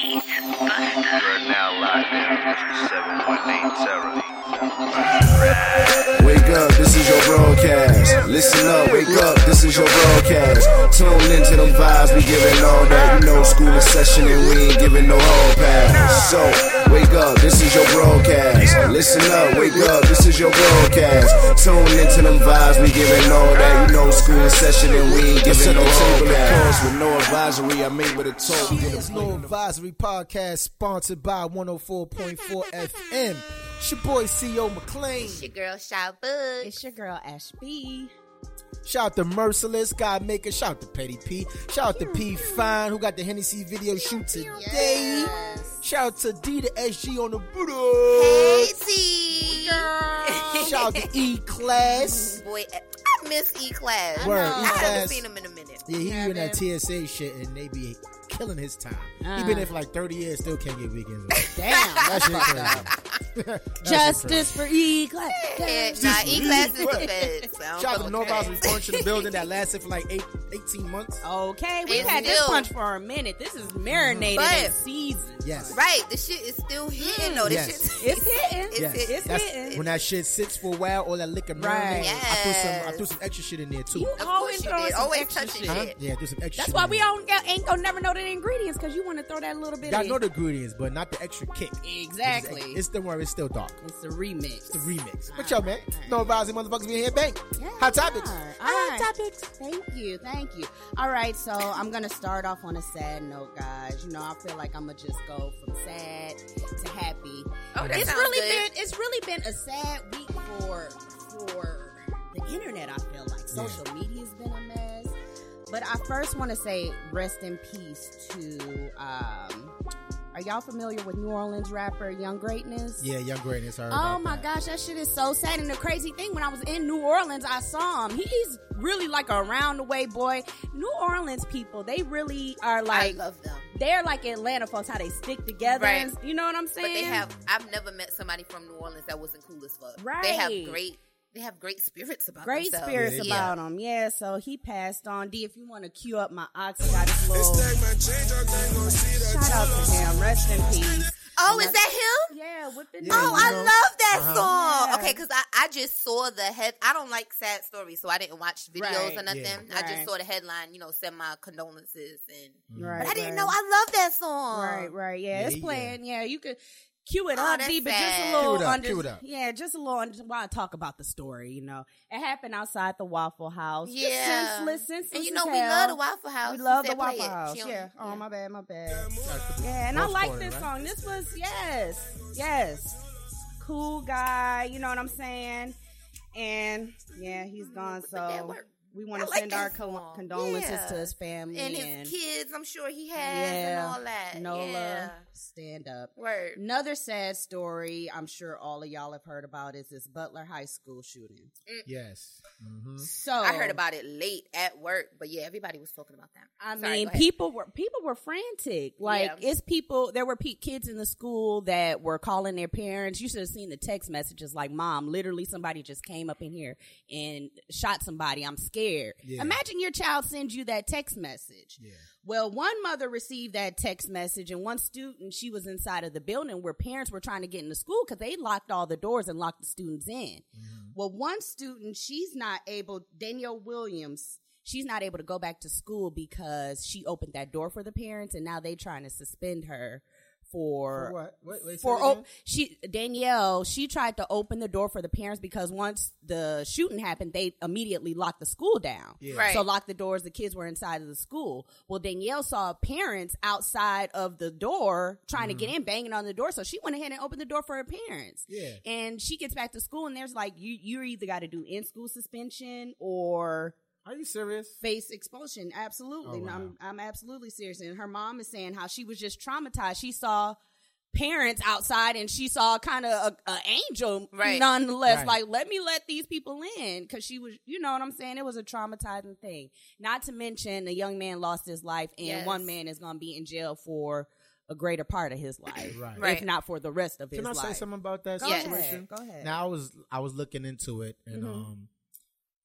Beat Buster. You're now locked in with 718 Terror. Wake up, this is your broadcast. Listen up, wake up, this is your broadcast. Tune into them vibes, we giving all that. You know, school in session and we ain't giving no hall pass. So, wake up, this is your broadcast. Listen up, wake up, this is your broadcast. Tune into them vibes, we giving all that. You know, school in session and we ain't giving no hall pass. With no advisory, I'm able to talk. It's No Advisory Podcast sponsored by 104.4 FM. It's your boy CEO McLean. It's your girl Shy Bug. It's your girl Ashby. Shout out to Merciless, God Maker. Shout out to Petty P. Shout out to P Fine, who got the Hennessy video shoot today. Yes. Shout out to D to SG on the Buddha. Hey T. Shout out to E Class. Boy, I miss E Class. Word, I E-Class. haven't seen him in a minute. Yeah, he doing that TSA shit and they be killing his time. he been there for uh. like 30 years, still can't get weekends. off. Damn. That shit crazy. That Justice for E class. Yeah, nah, E Class is the best. Shout out to fuck No with Punch in the building that lasted for like eight, 18 months. Okay, we've It's had this punch for a minute. This is mm-hmm. marinated But- in season. Yes. Right, the shit is still hitting though. This Yes. shit, It's hitting. It's Yes. hitting. It's That's hitting. when that shit sits for a while, all that liquor Right. marinate. I threw some, I threw some extra shit in there too. You Of always course you throwing did. some Always extra touching shit. Yeah, do some extra. That's shit why we there. don't ain't gonna never know the ingredients because you want to throw that little bit. Y'all in. know the ingredients, but not the extra kick. exactly. It's, it's the one. It's still dark. It's the remix. The remix. What y'all, man? No advising motherfuckers being here, bang. Yeah. Hot topics. All right. topics. Thank you. Thank you. All right. So I'm going to start off on a sad note, guys. You know, I feel like I'm going to just go from sad to happy. Oh, that it's really good. been it's really been a sad week for for the internet, I feel like. Social media's been a mess. But I first want to say rest in peace to um are y'all familiar with New Orleans rapper Young Greatness? Yeah, young greatness. Heard Oh my that. gosh, that shit is so sad. And the crazy thing, when I was in New Orleans, I saw him. He's really like a round the way boy. New Orleans people, they really are like. I love them. they're like Atlanta folks, how they stick together. Right. and- you know what I'm saying? But they have. I've never met somebody from New Orleans that wasn't cool as fuck. Right. They have great. They have great spirits about them. great themselves. spirits Yeah, Yeah. about him. Yeah, so he passed on. D, if you want to cue up my ox, I got this little shout out to him. Rest in peace. Oh, is that him? Yeah, with the Yeah, Oh, I know. love that Uh-huh. song. Yeah. Okay, because I, I just saw the head. I don't like sad stories, so I didn't watch videos Right. or nothing. Yeah. I just Right. saw the headline, you know, send my condolences, and Right, but I didn't right. know. I love that song. Right, right. Yeah, Yeah, it's yeah. playing. Yeah, you could cue it Oh, up, that's D, but just a little Cue it up, under. cue it up. Yeah, just a little under while I talk about the story. You know, it happened outside the Waffle House. Just Yeah. senseless, senseless. And you know, we hell. love the Waffle House. We love the Waffle. House. She don't- Yeah. Oh my bad, my bad. Yeah, and I like this right? song. This was yes, yes, cool guy. You know what I'm saying? And yeah, he's gone. But that So worked. We want to like send our co- condolences Yeah. to his family and his kids. I'm sure he has, and all that. Nola, Yeah. stand up. Word. Another sad story I'm sure all of y'all have heard about is this Butler High School shooting. Yes. hmm So I heard about it late at work, but yeah, everybody was talking about that. I Sorry, mean, people were people were frantic. Like Yeah. it's people. There were pe- kids in the school that were calling their parents. You should have seen the text messages. Like, "Mom, literally somebody just came up in here and shot somebody. I'm scared." Yeah. Imagine your child sends you that text message. Yeah. Well, one mother received that text message, and one student, she was inside of the building where parents were trying to get into school because they locked all the doors and locked the students in. Mm-hmm. Well, one student, she's not able, Danielle Williams, she's not able to go back to school because she opened that door for the parents, and now they're trying to suspend her for For what? Wait, wait, for it oh she Danielle she tried to open the door for the parents because once the shooting happened they immediately locked the school down Yeah. Right. so locked the doors the kids were inside of the school well Danielle saw parents outside of the door trying to get mm-hmm. in banging on the door so she went ahead and opened the door for her parents Yeah. and she gets back to school and there's like you you either got to do in school suspension or Are you serious? face expulsion. Absolutely. Oh, wow. I'm I'm absolutely serious. And her mom is saying how she was just traumatized. She saw parents outside and she saw kind of a, a angel Right. nonetheless Right. like let me let these people in because she was you know what i'm saying it was a traumatizing thing not to mention a young man lost his life and Yes. one man is going to be in jail for a greater part of his life Right. Right. if not for the rest of his Can I say something about that Go situation? ahead. Go ahead. Now I was I was looking into it and Mhm. um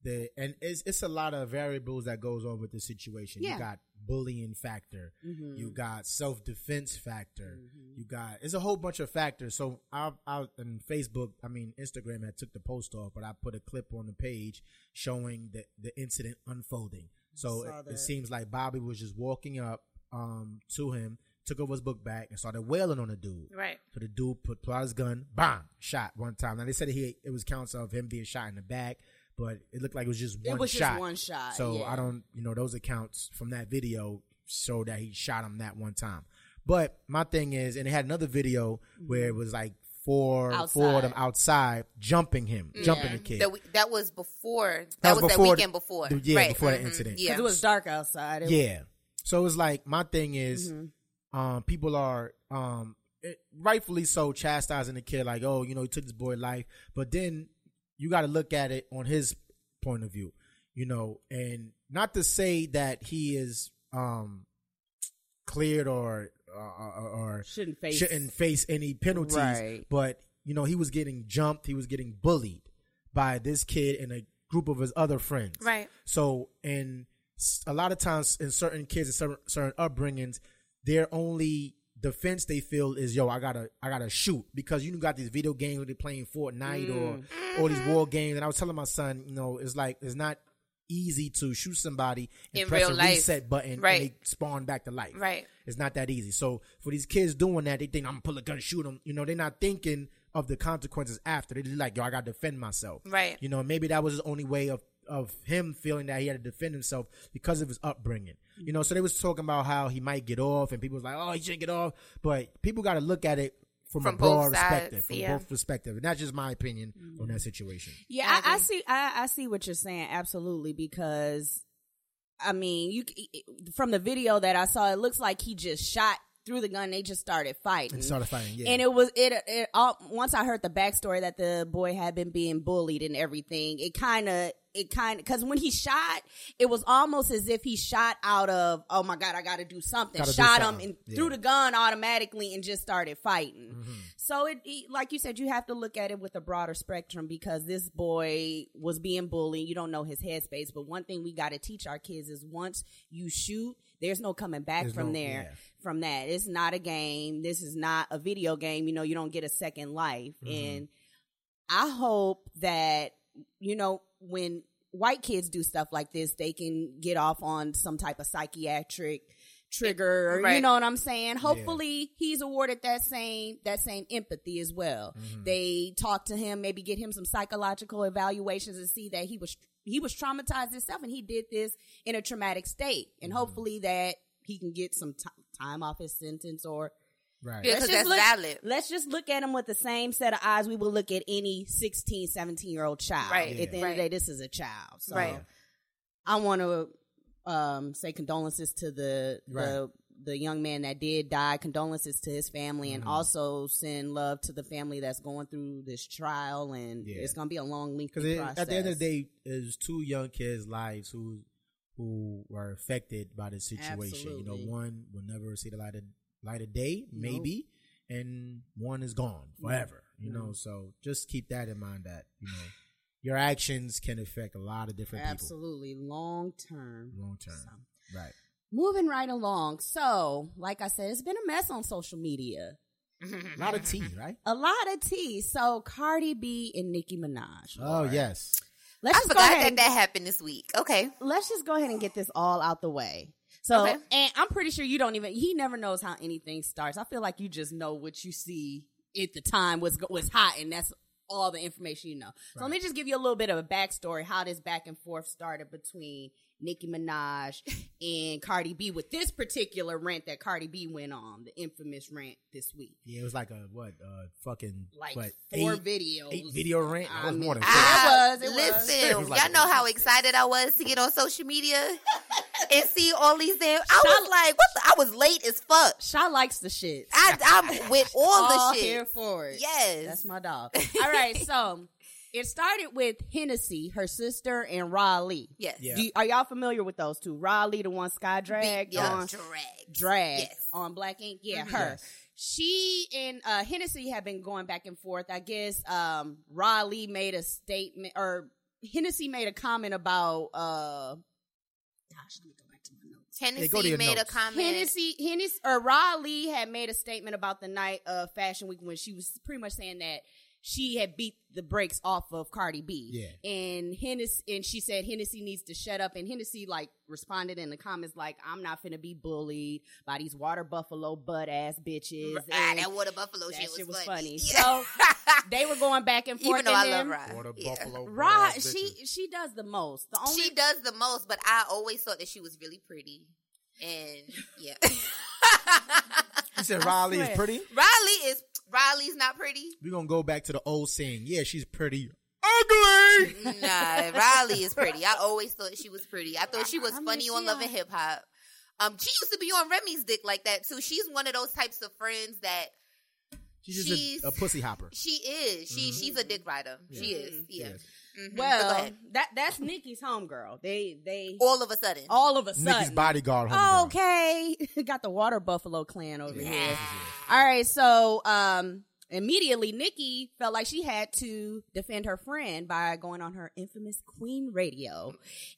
the and it's it's a lot of variables that goes on with the situation. Yeah. You got bullying factor. Mm-hmm. You got self defense factor. mm-hmm. You got it's a whole bunch of factors. So I I on Facebook, I mean Instagram had took the post off, but I put a clip on the page showing the the incident unfolding. So it, it seems like Bobby was just walking up um to him, took over his book bag, and started wailing on the dude. Right. So the dude put, out his gun, bang, shot one time. Now they said he it was counts of him being shot in the back, but it looked like it was just one shot. It one was just shot. one shot, So yeah. I don't, you know, those accounts from that video show that he shot him that one time. But my thing is, and it had another video where it was like four, four of them outside jumping him, jumping the kid. That, we, that was before. That, That was, was that weekend before. the- yeah, right. before the mhm, incident. Yeah. It was dark outside. It Yeah. So it was like my thing is, Mm-hmm. um, people are um, it, rightfully so chastising the kid, like, oh, you know, he took this boy life, but then you got to look at it on his point of view, you know, and not to say that he is um cleared or uh, or, or Shouldn't face- shouldn't face any penalties, Right. but you know, he was getting jumped, he was getting bullied by this kid and a group of his other friends, Right. so, and a lot of times in certain kids and certain, certain upbringings, their only defense they feel is, yo, I gotta, I gotta shoot because you got these video games where they're playing Fortnite or mm. all these war mm-hmm. games. And I was telling my son, you know, it's like it's not easy to shoot somebody and In press real a life. reset button Right. and they spawn back to life. Right. It's not that easy. So for these kids doing that, they think I'm gonna pull a gun and shoot them. You know, they're not thinking of the consequences after. They're just like, yo, I gotta defend myself. Right. You know, maybe that was his only way of of him feeling that he had to defend himself because of his upbringing. You know, so they was talking about how he might get off, and people was like, "Oh, he shouldn't get off." But people got to look at it from, From a broad perspective, from yeah. both perspective, and that's just my opinion mm-hmm. on that situation. Yeah, I, I see. I, I see what you're saying absolutely because, I mean, you from the video that I saw, it looks like he just shot through the gun. They just started fighting. And started fighting, yeah. And it was it. it all, once I heard the backstory that the boy had been being bullied and everything, it kind of it kind of because when he shot, it was almost as if he shot out of oh my god, I got to do something. Gotta do shot him and Yeah. threw the gun automatically and just started fighting. Mm-hmm. So it, it- like you said, you have to look at it with a broader spectrum because this boy was being bullied. You don't know his headspace, but one thing we got to teach our kids is once you shoot, there's no coming back There's from no- there. yeah. From that, it's not a game. This is not a video game. You know, you don't get a second life. Mm-hmm. And I hope that you know when white kids do stuff like this, they can get off on some type of psychiatric trigger. Or, You know what I'm saying? Hopefully, he's awarded that same that same empathy as well. Mm-hmm. They talk to him, maybe get him some psychological evaluations and see that he was he was traumatized himself and he did this in a traumatic state. And Mm-hmm. hopefully that he can get some ti time off his sentence or Right. Yeah, Let's because just that's look- valid. Let's just look at them with the same set of eyes we would look at any 16, 17 year old child. Right, At the end of the day, this is a child. So Right. I want to um, say condolences to the, the Right. the young man that did die. Condolences to his family, Mm-hmm. and also send love to the family that's going through this trial. And Yeah. it's going to be a long, lengthy Because process. at the end of the day, there's two young kids' lives who who were affected by this situation. You know, one will never see the light of light of day, maybe, and one is gone forever. You mm-hmm. know, so just keep that in mind that you know your actions can affect a lot of different people. absolutely long term. long term. Right. Moving right along. So, like I said, it's been a mess on social media. A lot of tea, right? A lot of tea. So Cardi B and Nicki Minaj. Oh Lord. yes. Let's I just go forgot ahead. that and- that happened this week. Okay. let's just go ahead and get this all out the way. So, Okay. and I'm pretty sure you don't even. He never knows how anything starts. I feel like you just know what you see at the time was was hot, and that's all the information you know. So let me just give you a little bit of a backstory how this back and forth started between Nicki Minaj and Cardi B with this particular rant that Cardi B went on, the infamous rant this week. Yeah, it was like a what? Uh, fucking Like what? four eight, videos. eight video rant. I That was mean, more than I- four. Was, it was. listen, It was like y'all know how excited I was to get on social media and see all these things. I was like, what? The, I was late as fuck. Shaw likes the shit. I, I'm with all all the shit. here for it. Yes. That's my dog. All right, so it started with Hennessy, her sister, and Rah Ali. Yes. Yeah. Do, are y'all familiar with those two? Rah Ali, the one Sky Drag yeah. on Drag. Drag Yes. on Black Ink. Yeah, Mhm. her. Yes. She and uh, Hennessy have been going back and forth. I guess um, Rah Ali made a statement, or Hennessy made a comment about. Uh, gosh, let me go back to my notes. Hennessy go made notes. a comment. Hennessy, Hennessy, or Rah Ali had made a statement about the night of Fashion Week when she was pretty much saying that she had beat the brakes off of Cardi B. Yeah. And Hennessy, and she said Hennessy needs to shut up. And Hennessy like responded in the comments like, "I'm not finna be bullied by these water buffalo butt ass bitches." Ah, And that water buffalo that shit was, shit was funny. funny. Yeah. So they were going back and forth. even though I and love then Rod, Water yeah. buffalo. Rod, she she does the most. The only she does the most, but I always thought that she was really pretty. And yeah, You said Riley is pretty. Riley is Riley's not pretty. We're gonna go back to the old saying. Yeah, she's pretty. Ugly. Nah, Riley is pretty. I always thought she was pretty. I thought she was I mean, funny on she Love and. Hip Hop. Um, she used to be on Remy's dick like that too. She's one of those types of friends that She's just She's- a, a pussy hopper. she is. She she's a dick rider. She is. Yeah. Yes. Mhm. Well, that that's Nicki's homegirl. They they all of a sudden. all of a sudden, Nicki's bodyguard. homegirl. Okay, got the water buffalo clan over here. All right, so um, immediately Nicki felt like she had to defend her friend by going on her infamous Queen Radio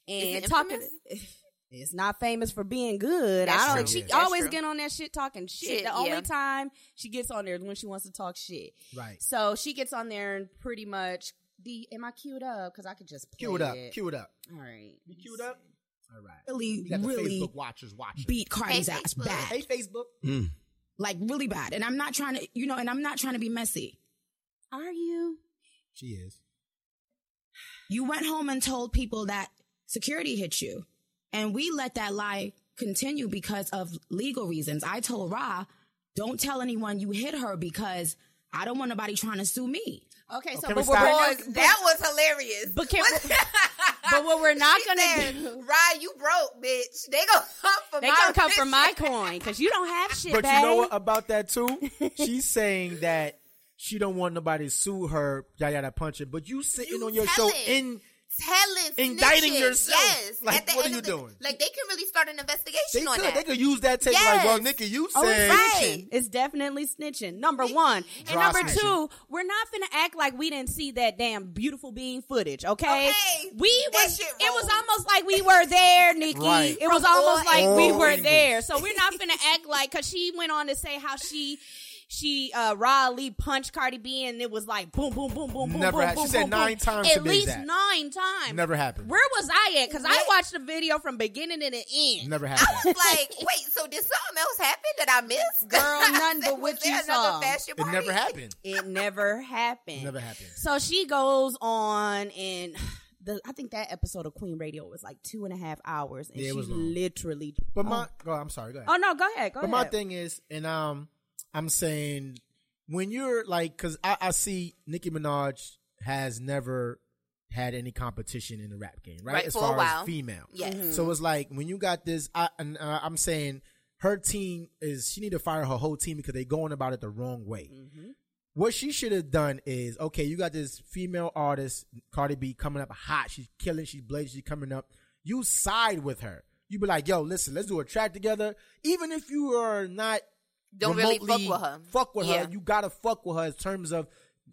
and it talking. It's not famous for being good. That's I don't. true. She That's always true. get on that shit talking shit. Shit, the only yeah. time she gets on there is when she wants to talk shit. Right. So she gets on there and pretty much. The am I queued up? Because I could just play Cue it up. It. Cue it up. All right. You queued up. All right. really, We got the really Facebook watchers watching. beat Cardi's Hey, ass Facebook. bad. Hey, Facebook. Mm. Like really bad. And I'm not trying to, you know, and I'm not trying to be messy. Are you? She is. You went home and told people that security hit you. And we let that lie continue because of legal reasons. I told Ra, don't tell anyone you hit her because I don't want nobody trying to sue me. Okay, oh, so can we but we're, we're Boys, that was hilarious. But can- What- but what we're not She gonna said, do- Ryan, you broke, bitch. They gonna come for They my gonna come for my coin because you don't have shit, But babe. you know what about that too? She's saying that she don't want nobody to sue her, yada yada punch it. But you sitting You on your show telling. in telling, Indicting snitching. yourself. Yes. Like, At the what end are of you the- doing? Like they can really start an investigation they on could that. they could use that tape like, well, Yes. Nicki, you Oh, said it's Right. It's definitely snitching. Number one. And Dry number snitching. two, we're not going to act like we didn't see that damn beautiful being footage, okay? Okay. We was it was almost like we were there, Nicki. Right. It was almost like we angles. were there. So we're not going to act like cause she went on to say how she she uh Riley punched Cardi B and it was like boom boom boom boom boom Never boom ha- she boom, said boom, nine boom. times At least exact. nine times. Never happened. Where was I at? Because I watched the video from beginning to the end. Never happened. I happened. was like, wait, so did something else happen that I missed? Girl, I nothing but what was there you another saw. fashion it never happened. It never happened. Never happened. So she goes on and the I think that episode of Queen Radio was like two and a half hours, and Yeah, it she was literally. But oh. my, go, I'm sorry. Go ahead. oh no, go ahead, go ahead. But ahead. my thing is, and um, I'm saying when you're like, because I, I see Nicki Minaj has never had any competition in the rap game, right? Right, as for a far while. as female, Yes. So it's like when you got this, I, and, uh, I'm saying her team is she need to fire her whole team because they going about it the wrong way. What she should have done is okay. You got this female artist Cardi B coming up hot. She's killing. She's blazing. She's coming up. You side with her. You be like, yo, listen, let's do a track together. Even if you are not Don't really fuck with her. Fuck with Yeah. her. You gotta fuck with her in terms of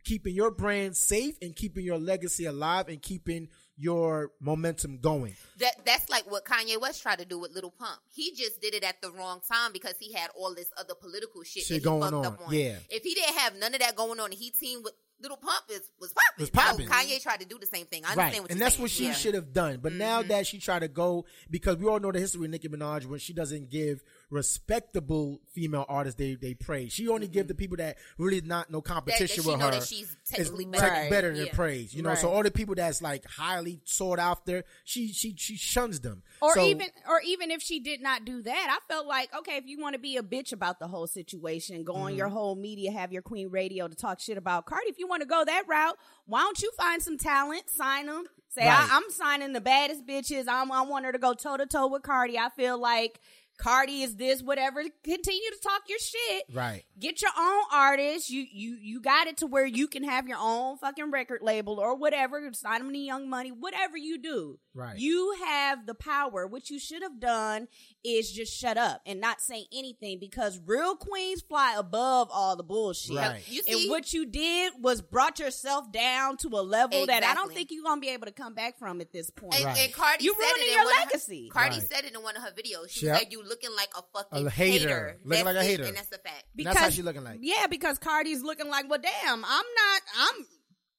keeping your brand safe and keeping your legacy alive and keeping your momentum going. That that's like what Kanye West tried to do with Lil Pump. He just did it at the wrong time because he had all this other political shit, Shit going fucked on, up on. yeah. If he didn't have none of that going on he teamed with Lil Pump, is was popping. Was popping. So Kanye tried to do the same thing. I understand Right. what And that's saying. what she Yeah. Mm-hmm. should have done. But now that she tried to go because we all know the history of Nicki Minaj when she doesn't give respectable female artists they they praise. She only give the people that really not no competition she with her. that she's technically tech- better. better than Yeah. praise. You know, so all the people that's like highly sought after, she she she shuns them. or So- even or even if she did not do that, I felt like okay, if you want to be a bitch about the whole situation, go on your Mm-hmm. whole media, have your Queen Radio to talk shit about Cardi. If you want to go that route, why don't you find some talent, sign them, say Right. I, I'm signing the baddest bitches. I'm, I want her to go toe to toe with Cardi. I feel like Cardi is this, whatever. Continue to talk your shit. Right. Get your own artist. You you you got it to where you can have your own fucking record label or whatever. Sign them to Young Money. Whatever you do, Right. You have the power. What you should have done is just shut up and not say anything because real queens fly above all the bullshit. Right. You And what you did was brought yourself down to a level that I don't think you're gonna be able to come back from at this point. and, Right. and Cardi You said ruining your one of her- legacy. Cardi Right. said it in one of her videos. She Yep. said, "You looking like a fucking A hater. hater. Looking That's like a it, hater. and that's a fact." That's how she looking like. Yeah, because Cardi's looking like, well, damn, I'm not. I'm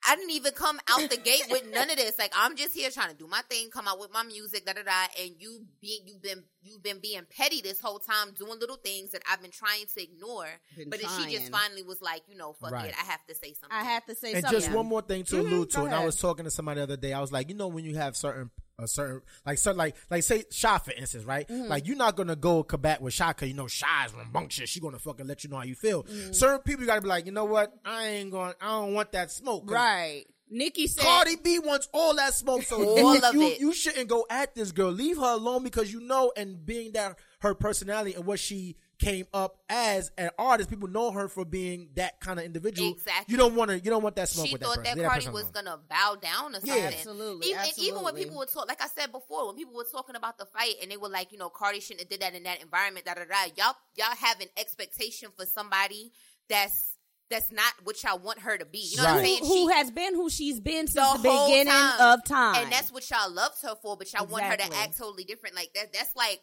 I didn't even come out the gate with none of this. Like I'm just here trying to do my thing, come out with my music, da da da. And you being you've been you've been being petty this whole time, doing little things that I've been trying to ignore. Been but then she just finally was like, you know, fuck Right. it, I have to say something. I have to say something. and something. just one more thing to Mhm, allude to, go and I was talking to somebody the other day. I was like, you know, when you have certain a certain like certain like like say Sha for instance, right? Mm-hmm. Like you're not gonna go combat with Sha because you know Sha is rambunctious. She gonna fucking let you know how you feel. Mm-hmm. Certain people you gotta be like, you know what? I ain't going. I don't want that smoke. Right. Nicki said. Cardi B wants all that smoke, so All you, of you, it. you shouldn't go at this girl. Leave her alone because you know, and being that her personality and what she came up as an artist, people know her for being that kind of individual. Exactly. You don't want to. You don't want that smoke she with thought that person. that Cardi person was alone. gonna bow down or Yeah. something. Absolutely, Even, and even when people were talking, like I said before, when people were talking about the fight and they were like, you know, Cardi shouldn't have did that in that environment. Da da da. Y'all y'all have an expectation for somebody that's that's not what y'all want her to be. You know what I'm saying? who, who She- has been who she's been since the the, beginning time. of time. and that's what y'all loved her for. But y'all want her to act totally different. Like that. That's like.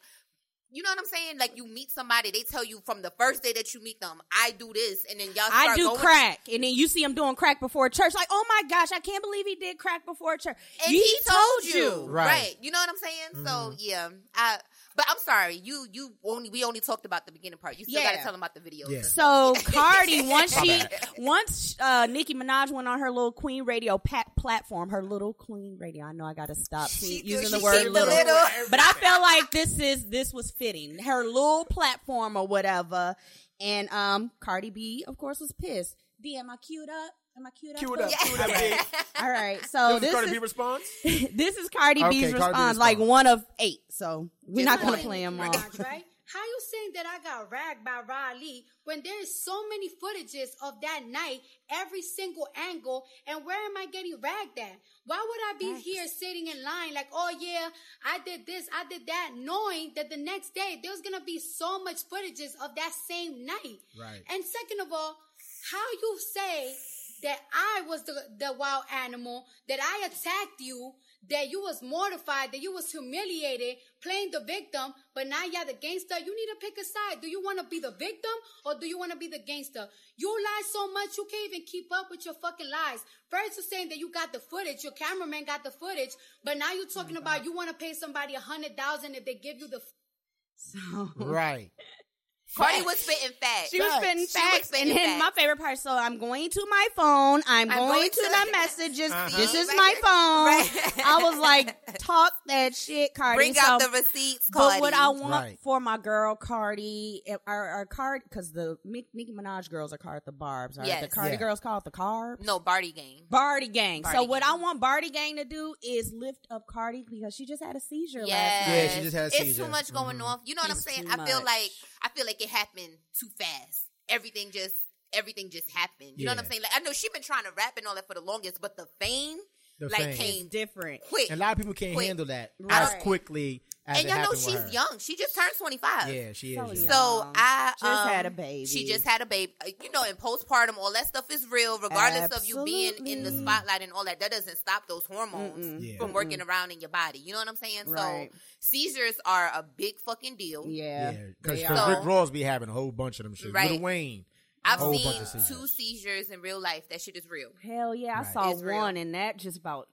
You know what I'm saying? Like you meet somebody, they tell you from the first day that you meet them, I do this, and then y'all. I do going- crack, and then you see him doing crack before church. Like, oh my gosh, I can't believe he did crack before church. and he, told you, Right. right. You know what I'm saying? So mm-hmm. yeah, I. But I'm sorry, you you only we only talked about the beginning part. You still got to tell them about the video. Yeah. So Cardi, once she, once uh, Nicki Minaj went on her little Queen Radio pat platform, her little Queen Radio. I know I got to stop She- using she the word little, little. but I felt like this is this was fitting. Her little platform or whatever, and um, Cardi B, of course, was pissed. D, am I queued up? Am I queued up? Cue it up. Cue it up, big. All right, so This is this Cardi is B response. this is Cardi Okay, B's Cardi B response, like response. one of eight. So we're Just not gonna play them all. Minaj, right? How you saying that I got ragged by Riley when there is so many footages of that night, every single angle, and where am I getting ragged at? Why would I be here sitting in line like, oh yeah, I did this, I did that, knowing that the next day there's gonna be so much footages of that same night. Right. And second of all, how you say that I was the, the wild animal, that I attacked you, that you was mortified, that you was humiliated, playing the victim, but now you're the gangster. You need to pick a side. Do you want to be the victim or do you want to be the gangster? You lie so much you can't even keep up with your fucking lies. First you're saying that you got the footage, your cameraman got the footage, but now you're oh talking about you want to pay somebody a hundred thousand if they give you the F- So Right. Cardi was spitting fast. She was Facts. spitting She was facts, spitting and then facts. my favorite part. So I'm going to my phone. I'm, I'm going, going to, to the the- messages. Uh-huh. This is Right. my phone. Right. I was like, talk that shit, Cardi. Bring So- out the receipts, Cardi. But what I want Right. for my girl Cardi, our, our card, because the Mick- Nicki Minaj girls are called the Barbs. Right? Yes. The Cardi Yeah. girls called the Carbs. no Bardi gang. Bardi Gang. so Bardi what I want Bardi Gang to do is lift up Cardi because she just had a seizure Yes. last night. Yeah, she just had a seizure. It's too much going Mhm. on. You know what It's I'm saying? I feel much. like I feel like it happened too fast. Everything just everything just happened. You know what I'm saying? Like I know she been trying to rap and all that for the longest, but the fame The like fame. came Different. quick. And a lot of people can't Quick. handle that Right. as quickly as And y'all know she's her. young. She just turned 25. Yeah, she is. So young. young. So I Just um, had a baby. She just had a baby. Uh, You know, in postpartum, all that stuff is real. Regardless of you being in the spotlight and all that, that doesn't stop those hormones Yeah. from working around in your body. You know what I'm saying? Right. So seizures are a big fucking deal. Yeah. Yeah, because They are. Rick Ross be having a whole bunch of them shit. Right. Lil Wayne. I've seen seizures. two seizures in real life. That shit is real. Hell yeah, I Right. saw It's real. one, and that just about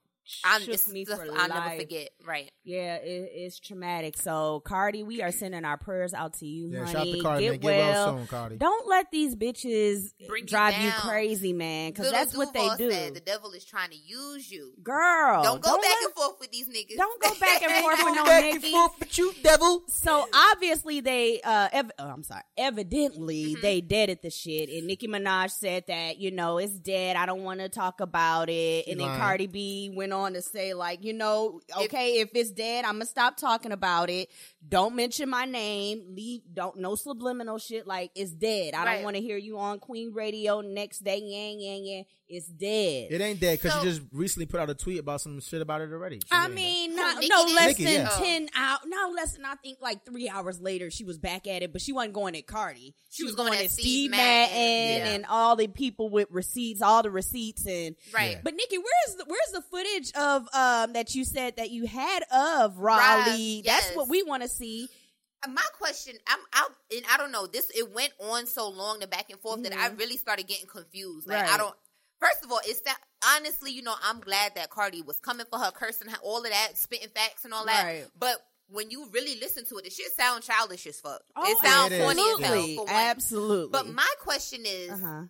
I'm shook just, me stuff for I'll life. never forget. Right. Yeah, it, it's traumatic. So, Cardi, we are sending our prayers out to you, Yeah, honey. shout to Cardi, Get man. Get well. well soon, Cardi. Don't let these bitches Bring drive you down. crazy, man, because Little that's what they Duval do. Said the devil is trying to use you. Girl, don't go back let- and forth with these niggas. Don't go back and forth with no Back and forth with you, devil. So obviously they, uh, ev- oh, I'm sorry, evidently Mm-hmm. they deaded the shit, and Nicki Minaj said that you know it's dead. I don't want to talk about it, and then Lying. Cardi B went on to say like, you know, okay, if, it's dead, I'm gonna stop talking about it. Don't mention my name. Leave. Don't no subliminal shit. Like it's dead. I Right. don't want to hear you on Queen Radio next day. Yang yang yang. It's dead. It ain't dead because So- she just recently put out a tweet about some shit about it already. She I mean, not, Nicki no less Nicki, than yeah. ten out. No less than I think like three hours later she was back at it, but she wasn't going at Cardi. She, was, going, at Steve Madden, Yeah. and all the people with receipts, all the receipts and Right. Yeah. But Nicki, where's the, where's the footage of um that you said that you had of Rah Ali? That's what we want to see. my question i'm out and i don't know this it went on so long the back and forth that i really started getting confused like i Mm-hmm. Don't first of all it's that honestly you know i'm glad that cardi was coming for her cursing her- all of that spitting facts and all that Right. but when you really listen to it it shit sound childish as fuck Oh, it sounds funny as hell absolutely, absolutely. but my question is uh-huh.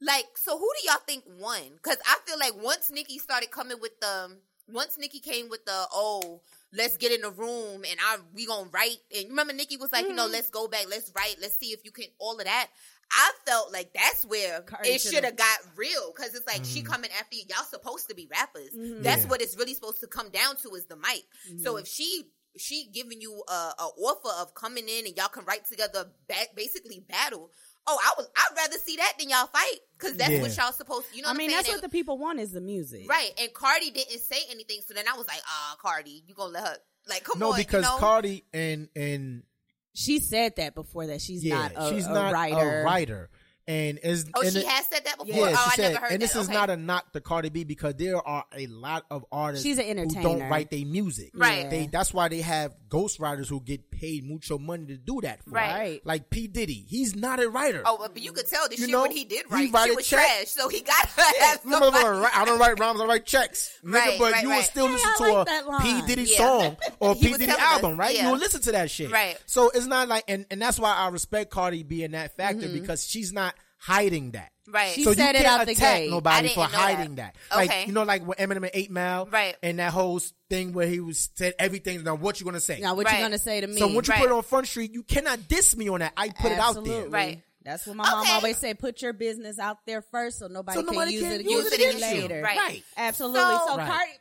like, so who do y'all think won? Because I feel like once Nicki started coming with the, once Nicki came with the, oh, let's get in the room and I we gonna write. And remember, Nicki was like, you Mm-hmm. know, let's go back, let's write, let's see if you can all of that. I felt like that's where Cardi it should've- got real because it's like she mm-hmm. coming after you. Y'all supposed to be rappers. Mm-hmm. That's Yeah. what it's really supposed to come down to is the mic. So mm-hmm. if she she giving you a, a offer of coming in and y'all can write together, ba- basically battle. Oh, I was I'd rather see that than y'all fight because that's Yeah. what y'all supposed. To, You know, I what mean, I'm saying? that's what the people want is the music, right. And Cardi didn't say anything, so then I was like, ah, Cardi, you gonna let her like come No, on? because you know? Cardi and and She said that before that she's yeah, not a, she's a not writer. a writer, and is Oh, and she it- has said that before. Yeah, oh, she I said, never heard and this that. is Okay. not a knock to Cardi B because there are a lot of artists She's an entertainer. who don't write their music. Right. They that's why they have ghostwriters who get paid mucho money to do that for. Right. Right. Like P Diddy, he's not a writer. Oh, but you could tell the You shit know, when he did write. he write, write she was check. trash. So he got to have You somebody. I don't write rhymes, I write checks, nigga. Right, but right, you will still Hey, listen to like a that line. P Diddy Yeah. song or P. Diddy telling us, album, right? yeah. You will listen to that shit, Right. So it's not like, and and that's why I respect Cardi B in that factor Mm-hmm. because she's not hiding that. Right. She so said you it can't out the attack gate. Nobody for know that. hiding that. Like Okay. you know, like with Eminem and Eight Mile, Right. And that whole thing where he was said everything. Now what you gonna say? Now, what Right. you gonna say to me? so once you Right. put it on Front Street, you cannot diss me on that. I put it out there. Right. That's what my mom Okay. always said. Put your business out there first, so nobody, So nobody can use can it use against it you against you. later. Right. Right. Absolutely. So- So, Right. Cardi,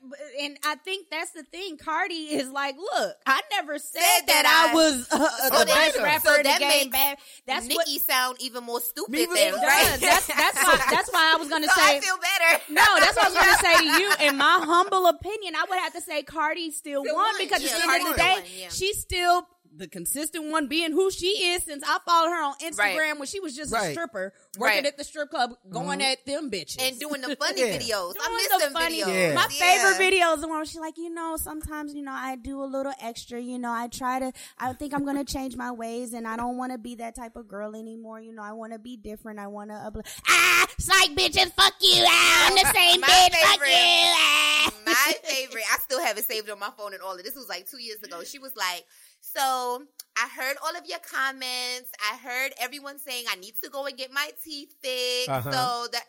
and I think that's the thing. Cardi is like, look, I never said, Said that, that I, I- was uh, So the that- best so rapper in the that game. Bad. That's what Nicki sound even more stupid Me even than does. right. that's that's why that's why I was gonna so say. I feel better. no, that's what I was going to say to you. In my humble opinion, I would have to say Cardi still, Still won won. because Yeah, at the end of the day, won, yeah. she's still the consistent one being who she is since I followed her on Instagram Right. when she was just a stripper working Right. at the strip club going at them bitches. and doing the funny Yeah. videos. I Doing miss the them funny- videos. Yeah. My Yeah. favorite video is the one where she's like, you know, sometimes, you know, I do a little extra, you know, I try to, I think I'm going to change my ways and I don't want to be that type of girl anymore. You know, I want to be different. I want to, upl- ah, psych bitches, fuck you. Ah, I'm the same My bitch, fuck you. Ah. My favorite, I still have it saved on my phone and all of this was like two years ago. She was like, So I heard all of your comments. I heard everyone saying I need to go and get my teeth fixed. Uh-huh. So that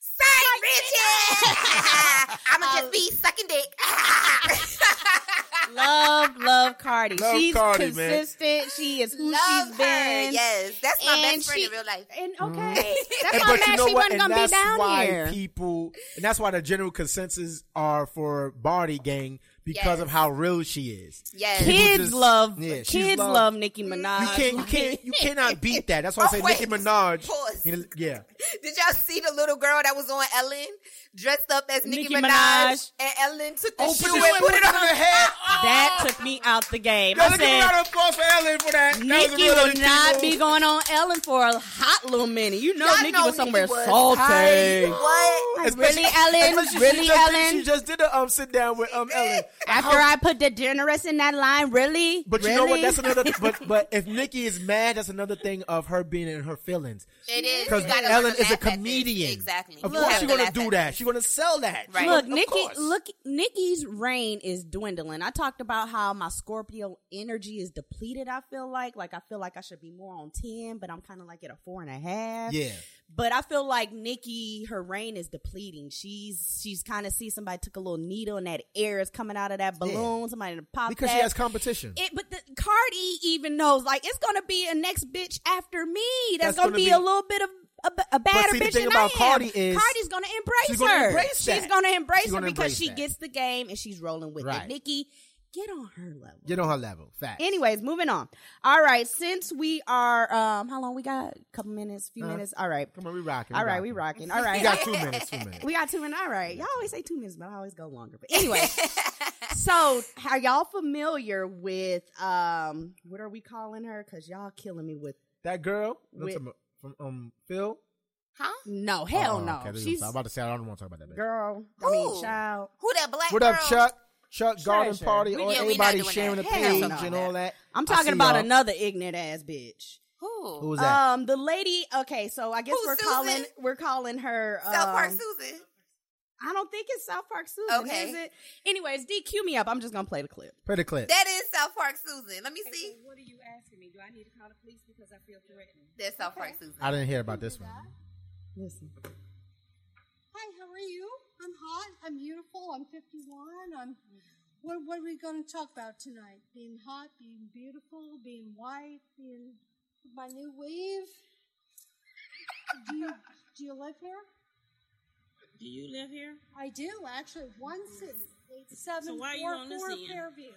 Say Richard! I'ma Um, just be sucking dick. love, love Cardi. Love she's Cardi, man. consistent. She is who Love she's her. been. Yes. That's my And best friend she- in real life. And okay, mm-hmm. that's And- why I'm mad she wasn't And gonna be that's down why here. people, and that's why the general consensus are for Bardi Gang because Yes. of how real she is. Yes. Kids just- love, yeah, kids loved. love Nicki mm-hmm. Minaj. You can't, you can't, you cannot beat that. That's why I Oh, say wait. Nicki Minaj. Pause. Yeah, Did y'all see the little girl that was on Ellen dressed up as Nicki, Nicki Minaj, Minaj. and Ellen took the Oh, shoe put and put it on her head. That took me out the game. Yo, I look at said, round of applause for Ellen for that. That was Nicki will not people. be going on Ellen for a hot little minute. You know, Y'all Nicki know was somewhere Nicki was salty. tight. What? Especially- Really, Ellen? especially she Really, just did- Ellen? She just did a um sit down with um Ellen. After How- I put the generous in that line, really? But you know what? That's another. but but if Nicki is mad, that's another thing of her being in her feelings. It is. Because Ellen is a laugh at this. comedian. Exactly. Of course she's gonna do that. This. She's gonna sell that. Right. Look, Of Nicki, course. look, Nicki's reign is dwindling. I talked about how my Scorpio energy is depleted. I feel like, like I feel like I should be more on ten, but I'm kind of like at a four and a half. Yeah. But I feel like Nicki, her reign is depleting. She's she's kind of see somebody took a little needle and that air is coming out of that balloon. Somebody to pop Because that. she has competition. It, but the, Cardi even knows like it's gonna be a next bitch after me. That's, That's gonna, gonna be, be- a little bit of a, a badder see, bitch thing than about I am. Cardi is- Cardi's gonna embrace She's her. gonna embrace she's gonna embrace She's her gonna because embrace she that. gets the game and she's rolling with Right. it. Nicki, get on her level. Get on her level. Fact. Anyways, moving on. All right, since we are um how long we got? A couple minutes, few Uh, minutes. All right. Come on, we rocking. All right, we rocking. All right. We got two minutes. Two minutes. We got two minutes. All right. Y'all always say two minutes, but I always go longer. But anyway, so are y'all familiar with um what are we calling her? Cause y'all killing me with That girl With- from, from um Phil. Huh? no hell Oh, no. okay, She's I'm about to say I don't want to talk about that. Baby. girl. I mean Who? child. Who that black What girl? up, Chuck? Chuck Garden Treasure. Party, or yeah, we not everybody doing sharing that. the Hell page no. and all that. I'm talking about y'all. another ignorant ass bitch. Who? Who was that? Um, the lady. Okay, so I guess Who's we're Susan? calling we're calling her um, South Park Susan. I don't think it's South Park Susan. Okay. Is it? Anyways, DQ me up. I'm just gonna play the clip. Play the clip. That is South Park Susan. Let me see. What are you asking me? Do I need to call the police because I feel threatened? That's South Park Susan. I didn't hear about this one. Listen. Hi, how are you? I'm hot. I'm beautiful. I'm 51. I'm. What, what are we going to talk about tonight? Being hot, being beautiful, being white, being my new weave. Do you do you live here? Do you live here? I do actually. One mm. six eight seven So why are you four on this four end? Fairview.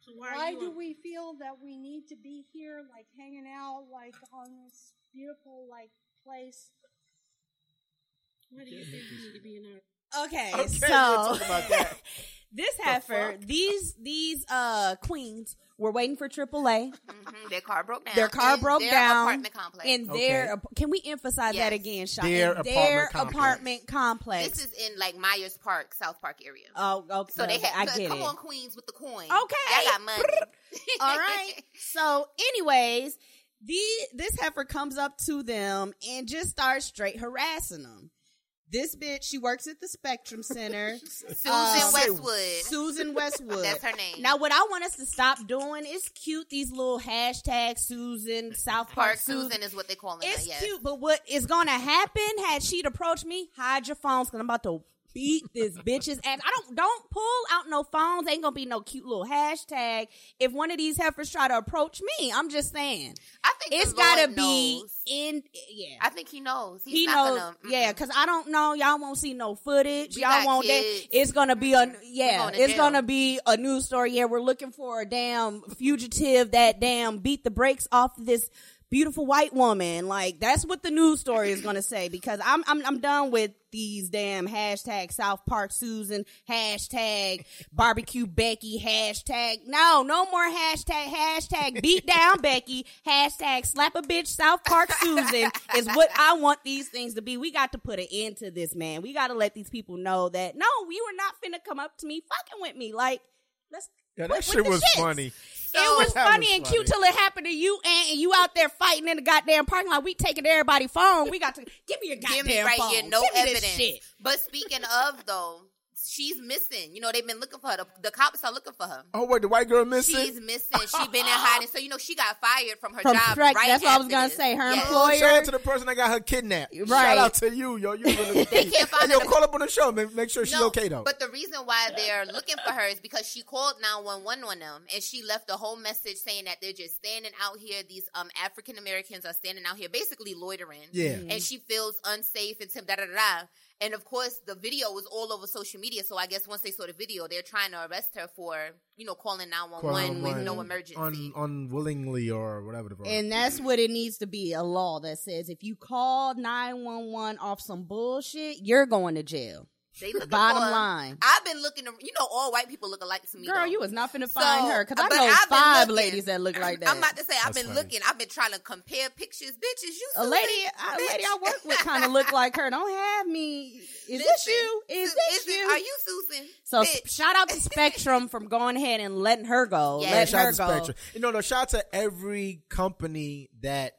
So why, are Why you do on- we feel that we need to be here, like hanging out, like on this beautiful, like place? Why do you think you need to be in our? Okay, Okay, so we'll talk about that. this heifer, these these uh queens were waiting for AAA. Mhm, Their car broke down. Their car in broke their down apartment complex. in Okay. their. Can we emphasize that again, Sean? Their In their apartment complex. apartment complex. this is in like Myers Park, South Park area. oh, okay. so they had I get come it. on, Queens with the coin. Okay. y'all got money. All right. So, anyways, the this heifer comes up to them and just starts straight harassing them. This bitch, she works at the Spectrum Center. Susan Uh, Westwood. Susan Westwood. That's her name. Now, what I want us to stop doing is cute. These little hashtag Susan South Park, Park Susan. Susan is what they call it. It's yes. cute, but what is going to happen? Had she'd approached me, hide your phones because I'm about to beat this bitch's ass. I don't don't pull out no phones. Ain't gonna be no cute little hashtag. If one of these heifers try to approach me, I'm just saying I think it's gotta be in. Yeah, I think he knows. He's he not knows. Gonna, mm-mm. yeah, because I don't know. Y'all won't see no footage. We Y'all won't. That, it's gonna be a yeah. going to It's gonna be a news story. Yeah, we're looking for a damn fugitive that damn beat the brakes off this beautiful white woman. Like that's what the news story is gonna say. Because I'm I'm I'm done with these damn hashtag South Park Susan hashtag barbecue Becky hashtag no no more hashtag hashtag beat down Becky hashtag slap a bitch South Park Susan is what I want these things to be. We got to put an end to this, man. We got to let these people know that no, you were not finna come up to me fucking with me. Like let's. Yeah, that shit was shits. funny. It oh, was That funny was and cute till it happened to you, and, and you out there fighting in the goddamn parking lot. We taking everybody's phone. We got to give me your goddamn Give me right phone. here, no Give me this evidence. shit. But speaking of though, she's missing. You know, they've been looking for her. The, the cops are looking for her. Oh wait, the white girl missing. She's missing. She's been in hiding. So you know, she got fired from her From job. Shrek, right that's what I was gonna say. Her Yes. employer- Shout out to the person that got her kidnapped. Right. Shout out to you, yo. You really They can't find Hey, yo, her. call up on the show. Make, make sure she's No, okay though. But the reason why they're looking for her is because she called 911 on them and she left a whole message saying that they're just standing out here. These um African Americans are standing out here basically loitering. Yeah. And she feels unsafe and tim- da da da da. And of course, the video was all over social media. So I guess once they saw the video, they're trying to arrest her for, you know, calling 911 with no emergency. Un, unwillingly or whatever the. And that's what it needs to be a law that says if you call 911 off some bullshit, you're going to jail. They looking Bottom for line. I've been looking, to, you know, all white people look alike to me. Girl, though. you was not finna So, find her because I but know I've five looking. ladies that look like that. I'm about to say I've That's been funny. looking. I've been trying to compare pictures. Bitches, you a lady, a lady I work with kind of look like her. Don't have me. Is this you? Is this you? Are you Susan? So Bitch. shout out to Spectrum from going ahead and letting her go. Yeah, Yeah, letting shout her out to go. Spectrum. You know, no, shout out to every company that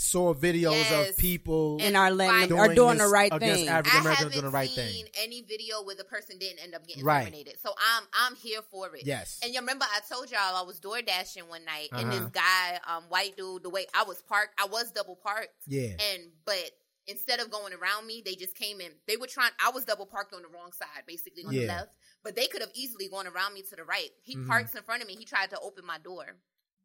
saw videos Yes. of people And are letting Doing are doing the right thing. African I Americans haven't doing the right seen thing. any video where the person didn't end up getting Right. terminated. So I'm I'm here for it. Yes. And you remember I told y'all I was door dashing one night, and this Uh-huh. guy, um, white dude, the way I was parked, I was double parked. Yeah. And but instead of going around me, they just came in. They were trying. I was double parked on the wrong side, basically on the left. But they could have easily gone around me to the right. He Mhm. parks in front of me. He tried to open my door.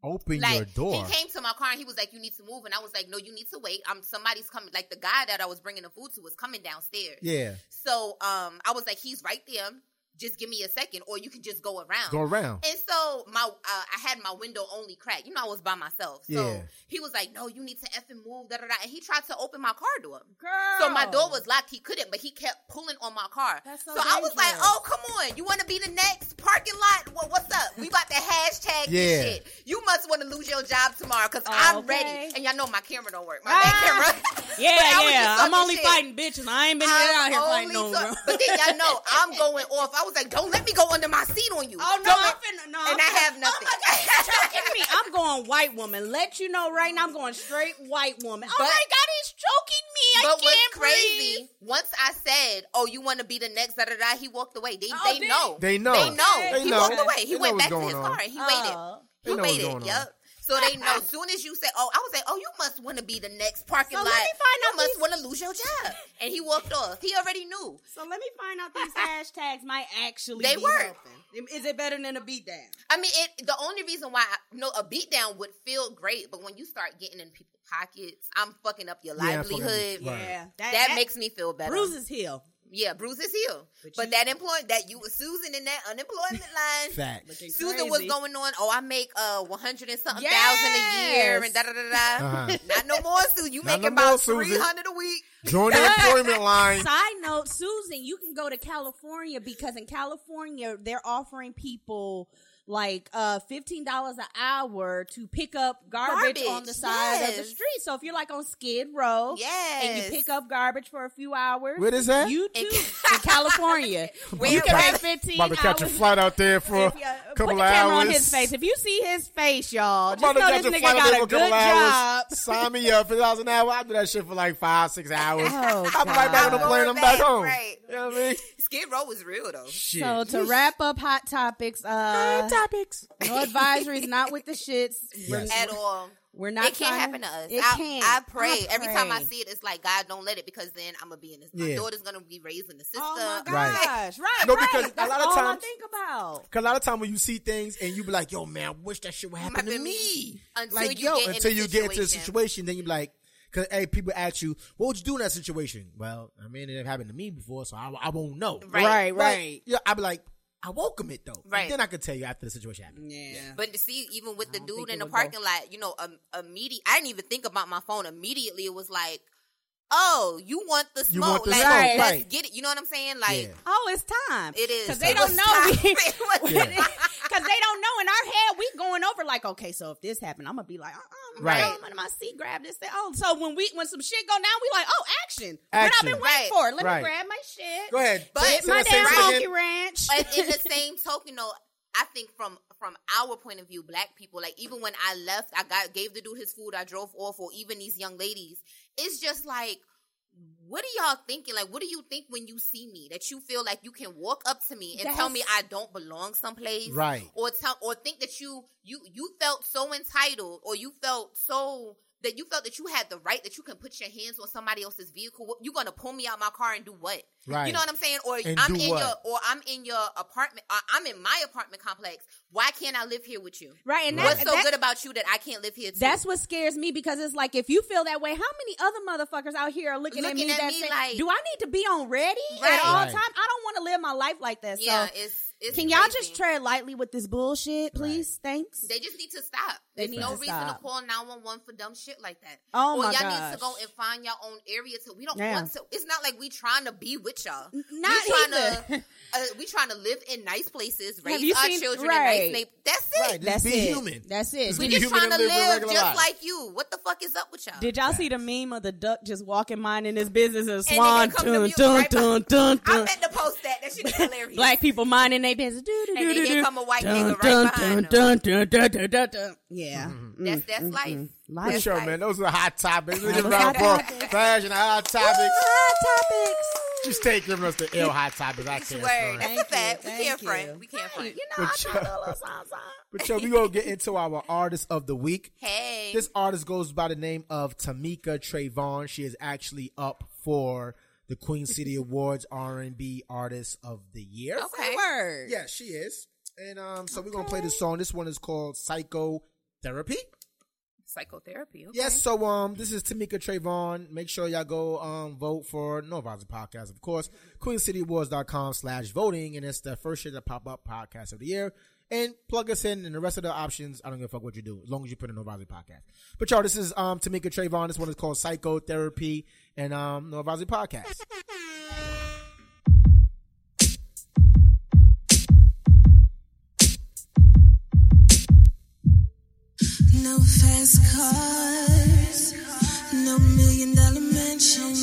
Open like your door. he came to my car and he was like, "You need to move," and I was like, "No, you need to wait. I'm somebody's coming. Like the guy that I was bringing the food to was coming downstairs. yeah. So um, I was like, he's right there. Just give me a second, or you can just go around. Go around. And so my uh, I had my window only cracked. You know, I was by myself. So Yeah. he was like, "No, you need to effing move." Da da da. And he tried to open my car door. Girl. So my door was locked. He couldn't, but he kept pulling on my car. That's so so I was like, "Oh, come on! You want to be the next parking lot? Well, what's up? We about to hashtag Yeah. this shit. You must want to lose your job tomorrow because Oh, I'm okay. ready. And y'all know my camera don't work. My Ah. back camera. Yeah, But I was yeah. I'm only shit. fighting bitches. I ain't been out here fighting no talk- girl. But then y'all know I'm going off. I was like, don't let me go under my seat on you. Oh no, Don't I'm let- finna no. And I'm I have finna- nothing. Oh my God, choking me. I'm going white woman. Let you know right now, I'm going straight white woman. oh my God, he's choking me. I But what's can't crazy? breathe. Once I said, "Oh, you want to be the next?" Da da da. He walked away. They Oh, they did know. They know. They know. They he know. walked away. He They went back to his on. car and he Oh. waited. He waited. Yep. So they know. As soon as you say, "Oh," I was like, "Oh, you must want to be the next parking So lot. let me find you out must these- want to lose your job." And he walked off. He already knew. So let me find out these hashtags might actually They be work. helping. Is it better than a beatdown? I mean, it. The only reason why I, you know a beatdown would feel great, but when you start getting in people's pockets, I'm fucking up your Yeah, I'm fucking up livelihood. your- Right. Yeah, That, makes me feel better. bruises heal. Yeah, bruises heal. But But, you- that employment that you was Susan in that unemployment line. Fact. Looking Susan was going on. Oh, I make uh one hundred and something Yes. thousand a year and da da da da. Uh-huh. Not no more, Susan. You Not making no about three hundred a week. Join the employment line. Side note, Susan, you can go to California because in California they're offering people like uh fifteen dollars an hour to pick up garbage, Garbage, on the side of the street. So if you're like on Skid Row, and you pick up garbage for a few hours, Where is that? You too In- in California. Where- you can where- make fifteen About to catch a flight out there for If you- a put couple the of camera hours. on his face. If you see his face, y'all, just About to know this nigga got a a couple good hours. job. Sign me up for thousand an hour. I do that shit for like five, six hours. Oh, I'll be right back on the God. plane. I'm back home. right. You know what I mean? Skid Row was real though. Shit. So to wrap up hot topics, uh, topics. no advisories, not with the shits. Yes. At all. we're not. it can't trying happen to us. It I, can't. I pray. I every time I see it, it's like God, don't let it because then I'm gonna be in this. My Yeah. daughter's gonna be raised in the system. Oh my Right. gosh! Right, No, right. because a lot of all times- I think about. Cause a lot of time when you see things and you be like, "Yo, man, I wish that shit would happen to me." me. Until like, you yo, get in until the you get into the situation. situation, then you be like, "Cause hey, people ask you, what would you do in that situation?" Well, I mean, it happened to me before, so I, I won't know. Right. Right, But, right. yeah, I'd be like, I welcome it though. Right. And then I could tell you after the situation happened. Yeah. But to see, even with the dude in the would go. parking lot, you know, um, immediate. I didn't even think about my phone. Immediately, it was like, "Oh, you want the You smoke? want the like, smoke, let's get it." You know what I'm saying? Like, Yeah. Oh, it's time. it is because they don't know. time. we- It was Yeah. Because they don't know in our head, we going over like, okay, so if this happened, I'm gonna be like, uh, uh Right. I'm in my seat, grab this thing. Oh, so when we when some shit go down, we like, oh, action. What Action. I've been waiting Right. for. Let Right. me grab my shit. Go ahead. But- Get my damn thing monkey ranch. and in the same token, though, I think from from our point of view, black people, like even when I left, I got gave the dude his food, I drove off, or even these young ladies, it's just like. What are y'all thinking? Like, what do you think when you see me? That you feel like you can walk up to me and tell me I don't belong someplace, Right. Or tell, or think that you you you felt so entitled, or you felt so that you felt that you had the right that you can put your hands on somebody else's vehicle. You're gonna pull me out my car and do what? Right. You know what I'm saying? Or And I'm in what? your or I'm in your apartment. Or I'm in my apartment complex. Why can't I live here with you? Right, and that- What's so that- good about you that I can't live here too? That's what scares me because it's like if you feel that way, how many other motherfuckers out here are looking, Looking at me at that me say, like- "Do I need to be on ready Right. at all Right. time? I don't want to live my life like that." yeah, so, it's it's can y'all just tread lightly with this bullshit, please? Thanks. They just need to stop. They There's need no to reason stop. to call 911 for dumb shit like that. Oh or my y'all gosh. need to go and find your own area to. We don't Yeah. want to. It's not like we trying to be with y'all. not we trying either. to. Uh, we trying to live in nice places, Have raise you our seen- children right. in nice neighborhoods. That's it. Right. That's be it. human. That's it. Just We just trying to live live just life. like you. What the fuck is up with y'all? Did y'all see the meme of the duck just walking minding his business and swan here come the dun dun right dun behind- dun I meant to post that. That shit is hilarious. Black people minding their business. Do, do, And do, then do, here do. come a white Dun, nigga right dun, behind dun, Yeah. Mm-hmm. That's that's mm-hmm. life. Mm-hmm. Life. For That's sure, life. man. Those are hot topics. We Those just are round hot for fashion hot topics. Hot topics. Just take giving us the ill hot topics. I can't. Word. front. That's a fact. We Thank can't you. front. We can't front. You know, But I y'all- tried a little song, song. But yo, we gonna get into our artist of the week. Hey. This artist goes by the name of Tamika Trayvon. She is actually up for the Queen City Awards R&B Artist of the Year. Okay. Word. Yeah, she is. And um, so we're gonna play this song. This one is called Psycho therapy. Psychotherapy. Okay. Yes, so um, this is Tamika Trayvon. Make sure y'all go um vote for No Advisor Podcast, of course. QueenCityAwards.com slash voting, and it's the first shit that pop up podcast of the year. And plug us in, and the rest of the options, I don't give a fuck what you do, as long as you put in No Advisor Podcast. But y'all, this is um Tamika Trayvon. This one is called Psychotherapy and um No Advisor Podcast. No fast cars, no million dollar mansion,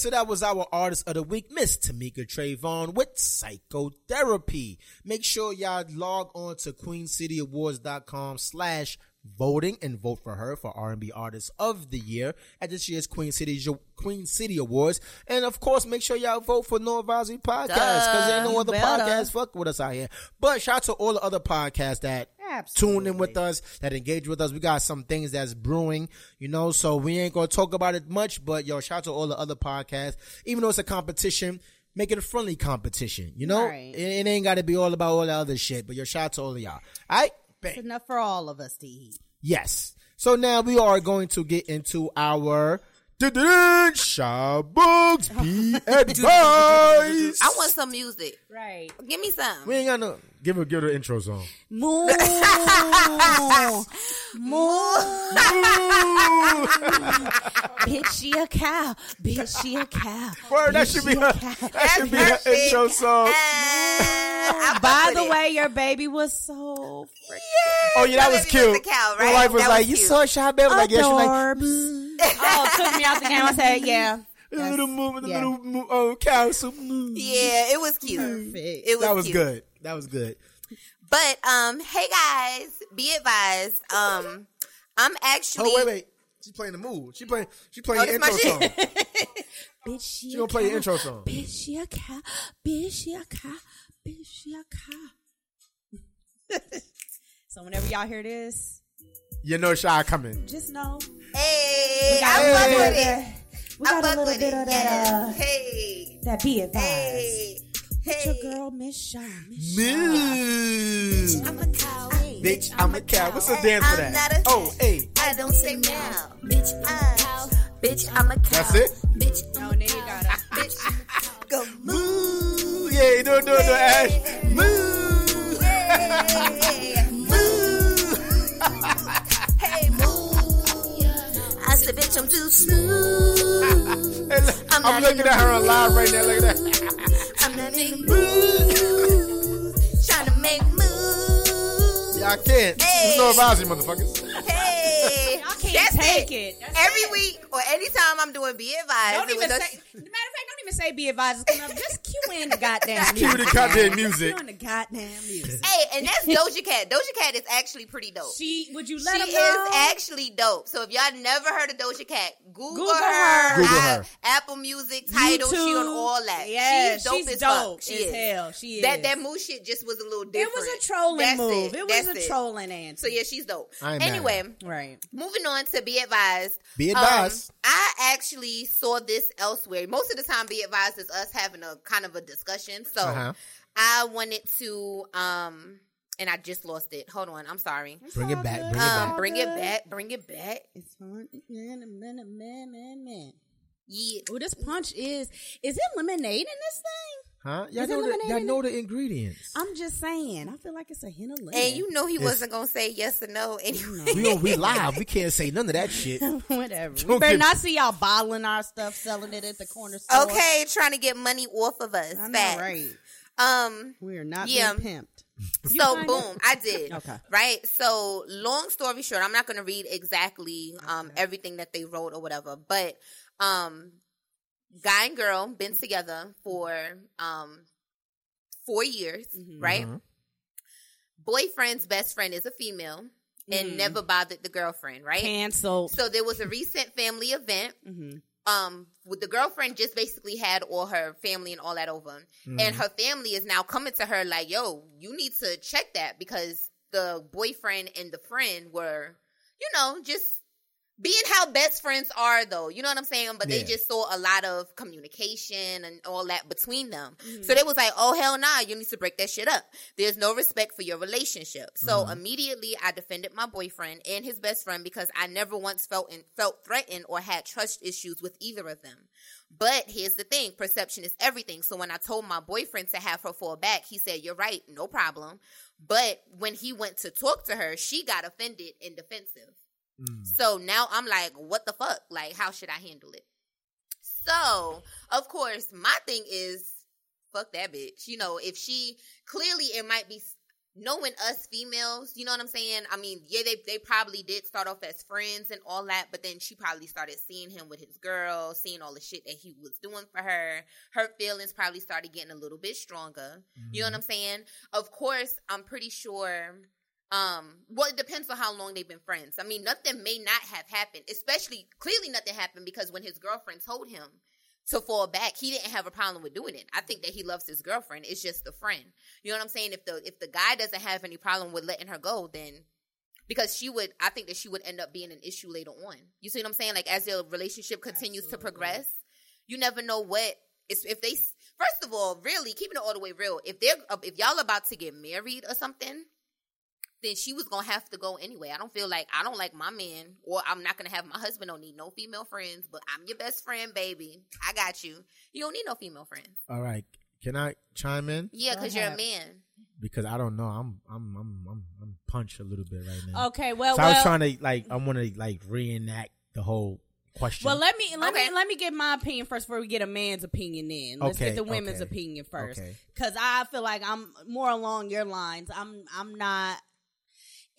so that was our artist of the week, Miss Tamika Trayvon with Psychotherapy. Make sure y'all log on to queencityawards.com slash voting and vote for her for R&B Artist of the Year at this year's Queen City Queen City Awards. And of course, make sure y'all vote for No Advisory Podcast because there ain't no other better. podcast fuck with us out here. But shout out to all the other podcasts that tune in with us, that engage with us. We got some things that's brewing, you know, so we ain't gonna talk about it much, but yo, shout out to all the other podcasts. Even though it's a competition, make it a friendly competition, you know? Right. It, it ain't gotta be all about all the other shit, but yo, shout out to all of y'all. Alright? It's enough for all of us to eat. Yes. So now we are going to get into our Shabugs be advice. I want some music. Right. Give me some. We ain't got no give her give her the intro song. Moo. Moo. Bitch, she a cow. Bitch, she a cow. Word, that Bitch, should she be a her, cow. that should be her intro song. Uh, By the way, your baby was so freaking Oh yeah, that was baby was cute. the cow, My wife was That like, was "You cute. saw Shy Baby?" Like, yeah, she like adorbs. oh, took me out the game. I said, yeah. the little moo, the yeah. little moo, oh cow, so moo. Yeah, it was cute. Perfect. It was, That was cute. good. That was good. But um, hey guys, be advised. Um, I'm actually Oh wait, wait. She's playing the mood. She playing. She playing Oh, the intro song. Bitch, she, She a gonna play your cow. intro song. Bitch, she a cow. Bitch, she a cow. Bitch, she a cow. so whenever y'all hear this, You know Shy coming. just know Hey, we got fuck with it. We I got a little with bit it. of that. Yeah. Uh, Hey, that be advised. hey, With your girl, Miss Shaw. Miss Shaw. Moo. I'm a cow. Bitch, I'm a cow. What's the dance for that? not a Oh, hey. I don't say meow. Bitch, I'm a uh. cow. Bitch, I'm a cow. That's it? Bitch, Oh, now you got it. bitch, go moo. Moo. Yeah, do it, do it, do it, Ash. Moo. Said, bitch, I'm too smooth. Hey, look, I'm I'm, looking at her on live right now. Look at that. I'm not in the mood. Trying to make moves. Yeah, I can't. Hey. It's no advisory, motherfuckers. Hey, Y'all can't that's take it. it. That's Every it. week or anytime I'm doing Be Advised. Don't it even say. a- Matter of fact, don't even say be advised. It's coming up. Just cue in the goddamn Cue music. the goddamn music. Cue in the goddamn music. Hey, and that's Doja Cat. Doja Cat is actually pretty dope. She would you let She let him is actually dope. So if y'all never heard of Doja Cat, Google, Google her. her. Google her. Apple Music, title, she on all that. Yeah, she's dope she's as dope fuck. She as is. hell. She is. That that move shit just was a little different. it was a trolling That's move. It, was That's a trolling answer. So yeah, she's dope. I ain't mad anyway, right. moving on to be advised. Be Um, advised. I actually saw this elsewhere. Most of the time, be advised is us having a kind of a discussion. So Uh-huh. I wanted to, um, and I just lost it. Hold on, I'm sorry. Bring it back. Bring it Um, back. bring it back. Bring it back. It's fun. Man, man, man, man, man. Yeah. Oh, this punch is is it lemonade in this thing? Huh? Y'all know, the, y'all know the ingredients. I'm just saying. I feel like it's a hint of lemon. And you know he It's- wasn't gonna say yes or no anyway. we on, we live. We can't say none of that shit. Whatever. We Don't better not see y'all bottling our stuff, selling it at the corner store. Okay, trying to get money off of us. I know, right? Um. We are not Yeah. being pimped. So find boom, I did. Okay. Right. So long story short, I'm not gonna read exactly um everything that they wrote or whatever, but um, guy and girl been together for um four years, Mm-hmm. right? Boyfriend's best friend is a female and Mhm. never bothered the girlfriend, right? Canceled. So there was a recent family event. hmm Um, with the girlfriend just basically had all her family and all that over, and her family is now coming to her like, "Yo, you need to check that because the boyfriend and the friend were, you know, just being how best friends are, though. You know what I'm saying? But they just saw a lot of communication and all that between them. Mm-hmm. So they was like, "Oh hell nah, you need to break that shit up. There's no respect for your relationship." So mm-hmm. immediately, I defended my boyfriend and his best friend because I never once felt in, felt threatened or had trust issues with either of them. But here's the thing: perception is everything. So when I told my boyfriend to have her fall back, he said, "You're right, no problem." But when he went to talk to her, she got offended and defensive. Mm. So now I'm like, what the fuck? Like, how should I handle it? So, of course, my thing is, fuck that bitch. You know, if she clearly it might be knowing us females, you know what I'm saying? I mean, yeah, they they probably did start off as friends and all that, but then she probably started seeing him with his girl, seeing all the shit that he was doing for her. Her feelings probably started getting a little bit stronger. You know what mm-hmm. I'm saying? Of course, I'm pretty sure um well it depends on how long they've been friends. I mean nothing may not have happened especially clearly nothing happened because when his girlfriend told him to fall back he didn't have a problem with doing it. I think that he loves his girlfriend. It's just the friend. You know what i'm saying? If the if the guy doesn't have any problem with letting her go then because she would i think that she would end up being an issue later on. You see what i'm saying? Like as their relationship continues to progress you never know what it's, if they first of all really keeping it all the way real if they're if y'all about to get married or something then she was gonna have to go anyway. I don't feel like I don't like my man, or I'm not gonna have my husband. Don't need no female friends, but I'm your best friend, baby. I got you. You don't need no female friends. All right. Can I chime in? Yeah, because you're a man. Because I don't know. I'm I'm I'm I'm I'm punched a little bit right now. Okay, well, so I was trying to like I want to like reenact the whole question. well, let me let Okay. me let me get my opinion first before we get a man's opinion. In let's Okay, get the women's okay, opinion first, okay. because I feel like I'm more along your lines. I'm I'm not.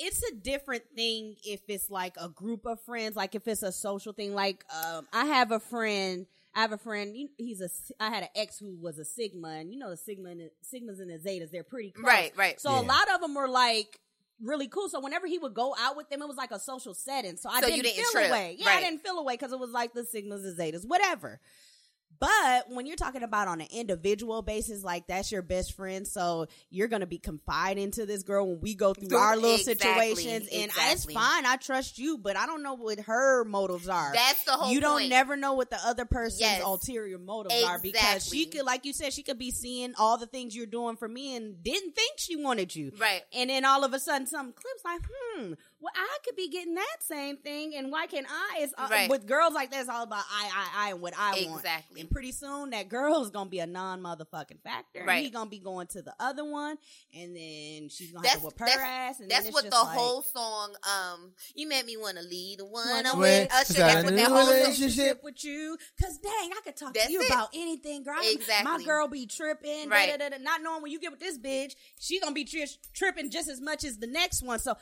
It's a different thing if it's like a group of friends, like if it's a social thing. Like um, I have a friend. I have a friend. He's a. I had an ex who was a Sigma, and you know the Sigma, and Sigmas and the Zetas. They're pretty close. Right, right. So a lot of them were like really cool. So whenever he would go out with them, it was like a social setting. So I So didn't, you didn't feel trip. away. Yeah, Right. I didn't feel away because it was like the Sigmas and Zetas, whatever. But when you're talking about on an individual basis, like that's your best friend, so you're gonna be confiding to this girl when we go through Through- our little exactly, situations, and exactly. it's fine. I trust you, but I don't know what her motives are. That's the whole You don't never know what the other person's Yes. ulterior motives are because she could, like you said, she could be seeing all the things you're doing for me and didn't think she wanted you, Right. And then all of a sudden, some clips like, hmm, well, I could be getting that same thing, and why can't I? It's uh, Right. with girls like that, it's all about I, I, I, and what I want. Exactly. And pretty soon, that girl is gonna be a non motherfucking factor. Right. he gonna be going to the other one, and then she's gonna That's have to whip her ass. And that's what the like- whole song. Um, you made me want to lead the one I'm with Usher. That's what that whole relationship with you. Cause dang, I could talk That's to you it. about anything, girl. Exactly. My girl be tripping, Right. da, da, da, da. not knowing when you get with this bitch, she gonna be tri- tripping just as much as the next one. So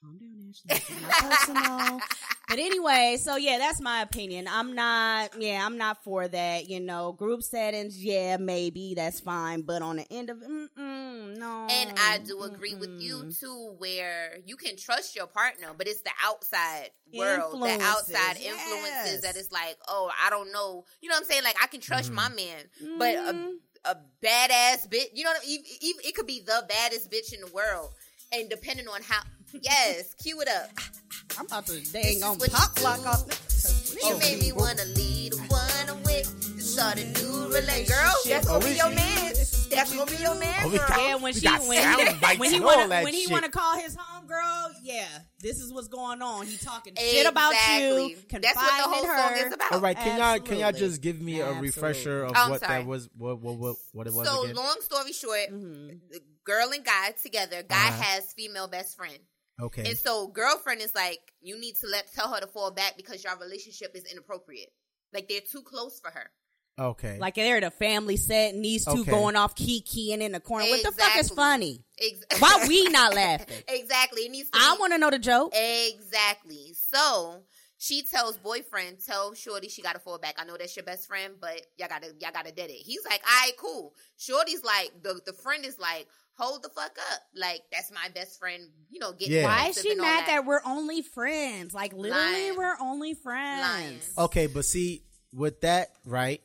calm down, Ashley. This is not personal. But anyway, so yeah, that's my opinion. I'm not, yeah, I'm not for that. You know, group settings, yeah, maybe that's fine, but on the end of, mm-mm, no. And I do agree with you too, where you can trust your partner, but it's the outside world, the Influences, outside influences yes. that it's like, oh, I don't know. You know what I'm saying? Like I can trust my man, but Mm-hmm. a, a badass bitch, you know, what I mean? Even- even- it could be the baddest bitch in the world, and depending on how, yes, cue it up. I'm about to This dang on what pop you lock do. off. You made me wanna lead one I'm with to start a new relationship. Girl, that's Oh, gonna be your man. That's gonna be your man. Oh, girl. Yeah, when she when he, when he and wanna when he shit. wanna call his home girl, yeah, this is what's going on. He talking shit about you, That's what the whole confiding song is about. All right, can y'all can y'all just give me a Absolutely. refresher of Oh, what sorry. that was, what what what, what it was So again? long story short, Mm-hmm. the girl and guy together. Guy Uh-huh. has female best friend, okay, and so girlfriend is like, you need to let tell her to fall back because your relationship is inappropriate. Like they're too close for her. okay, Like they're at a family set and these two Okay. going off kikiing in the corner. What the fuck is funny? Ex- Why we not laughing? exactly. It needs to I be- want to know the joke. Exactly. So she tells boyfriend, tell Shorty she gotta fall back. I know that's your best friend, but y'all gotta y'all gotta dead it. He's like, all right, cool. Shorty's like, the the friend is like, hold the fuck up. Like, that's my best friend, you know, getting Yeah. Why is she mad that. we're only friends? Like literally, Lying. we're only friends. Lying. okay, but see with that right,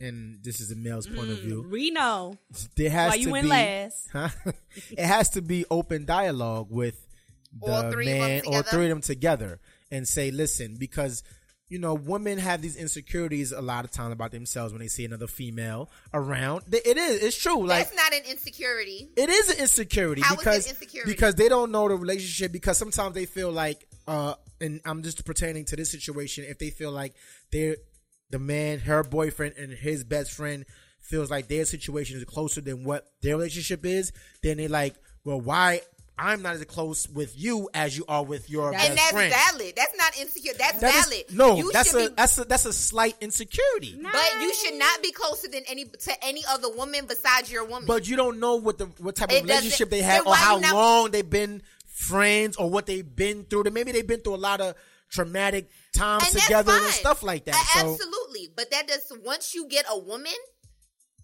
and this is a male's point of mm, view. We know There has why you to went be, last. Huh? it has to be open dialogue with the All three of them man or three of them together and say, listen, because you know, women have these insecurities a lot of times about themselves when they see another female around. It is, it's true. Like That's not an insecurity. it is an insecurity How because insecurity? because they don't know the relationship because sometimes they feel like uh and I'm just pertaining to this situation if they feel like they're the man her boyfriend and his best friend feels like their situation is closer than what their relationship is then they like well why I'm not as close with you as you are with your best and that's friend valid. That's not insecure. That's That is- valid. no you that's a be, that's a that's a slight insecurity but you should not be closer than any to any other woman besides your woman. But you don't know what the what type It of relationship they had or how not- long they've been friends or what they've been through. Maybe they've been through a lot of traumatic times together and stuff like that. Uh, so, absolutely, but that does once you get a woman,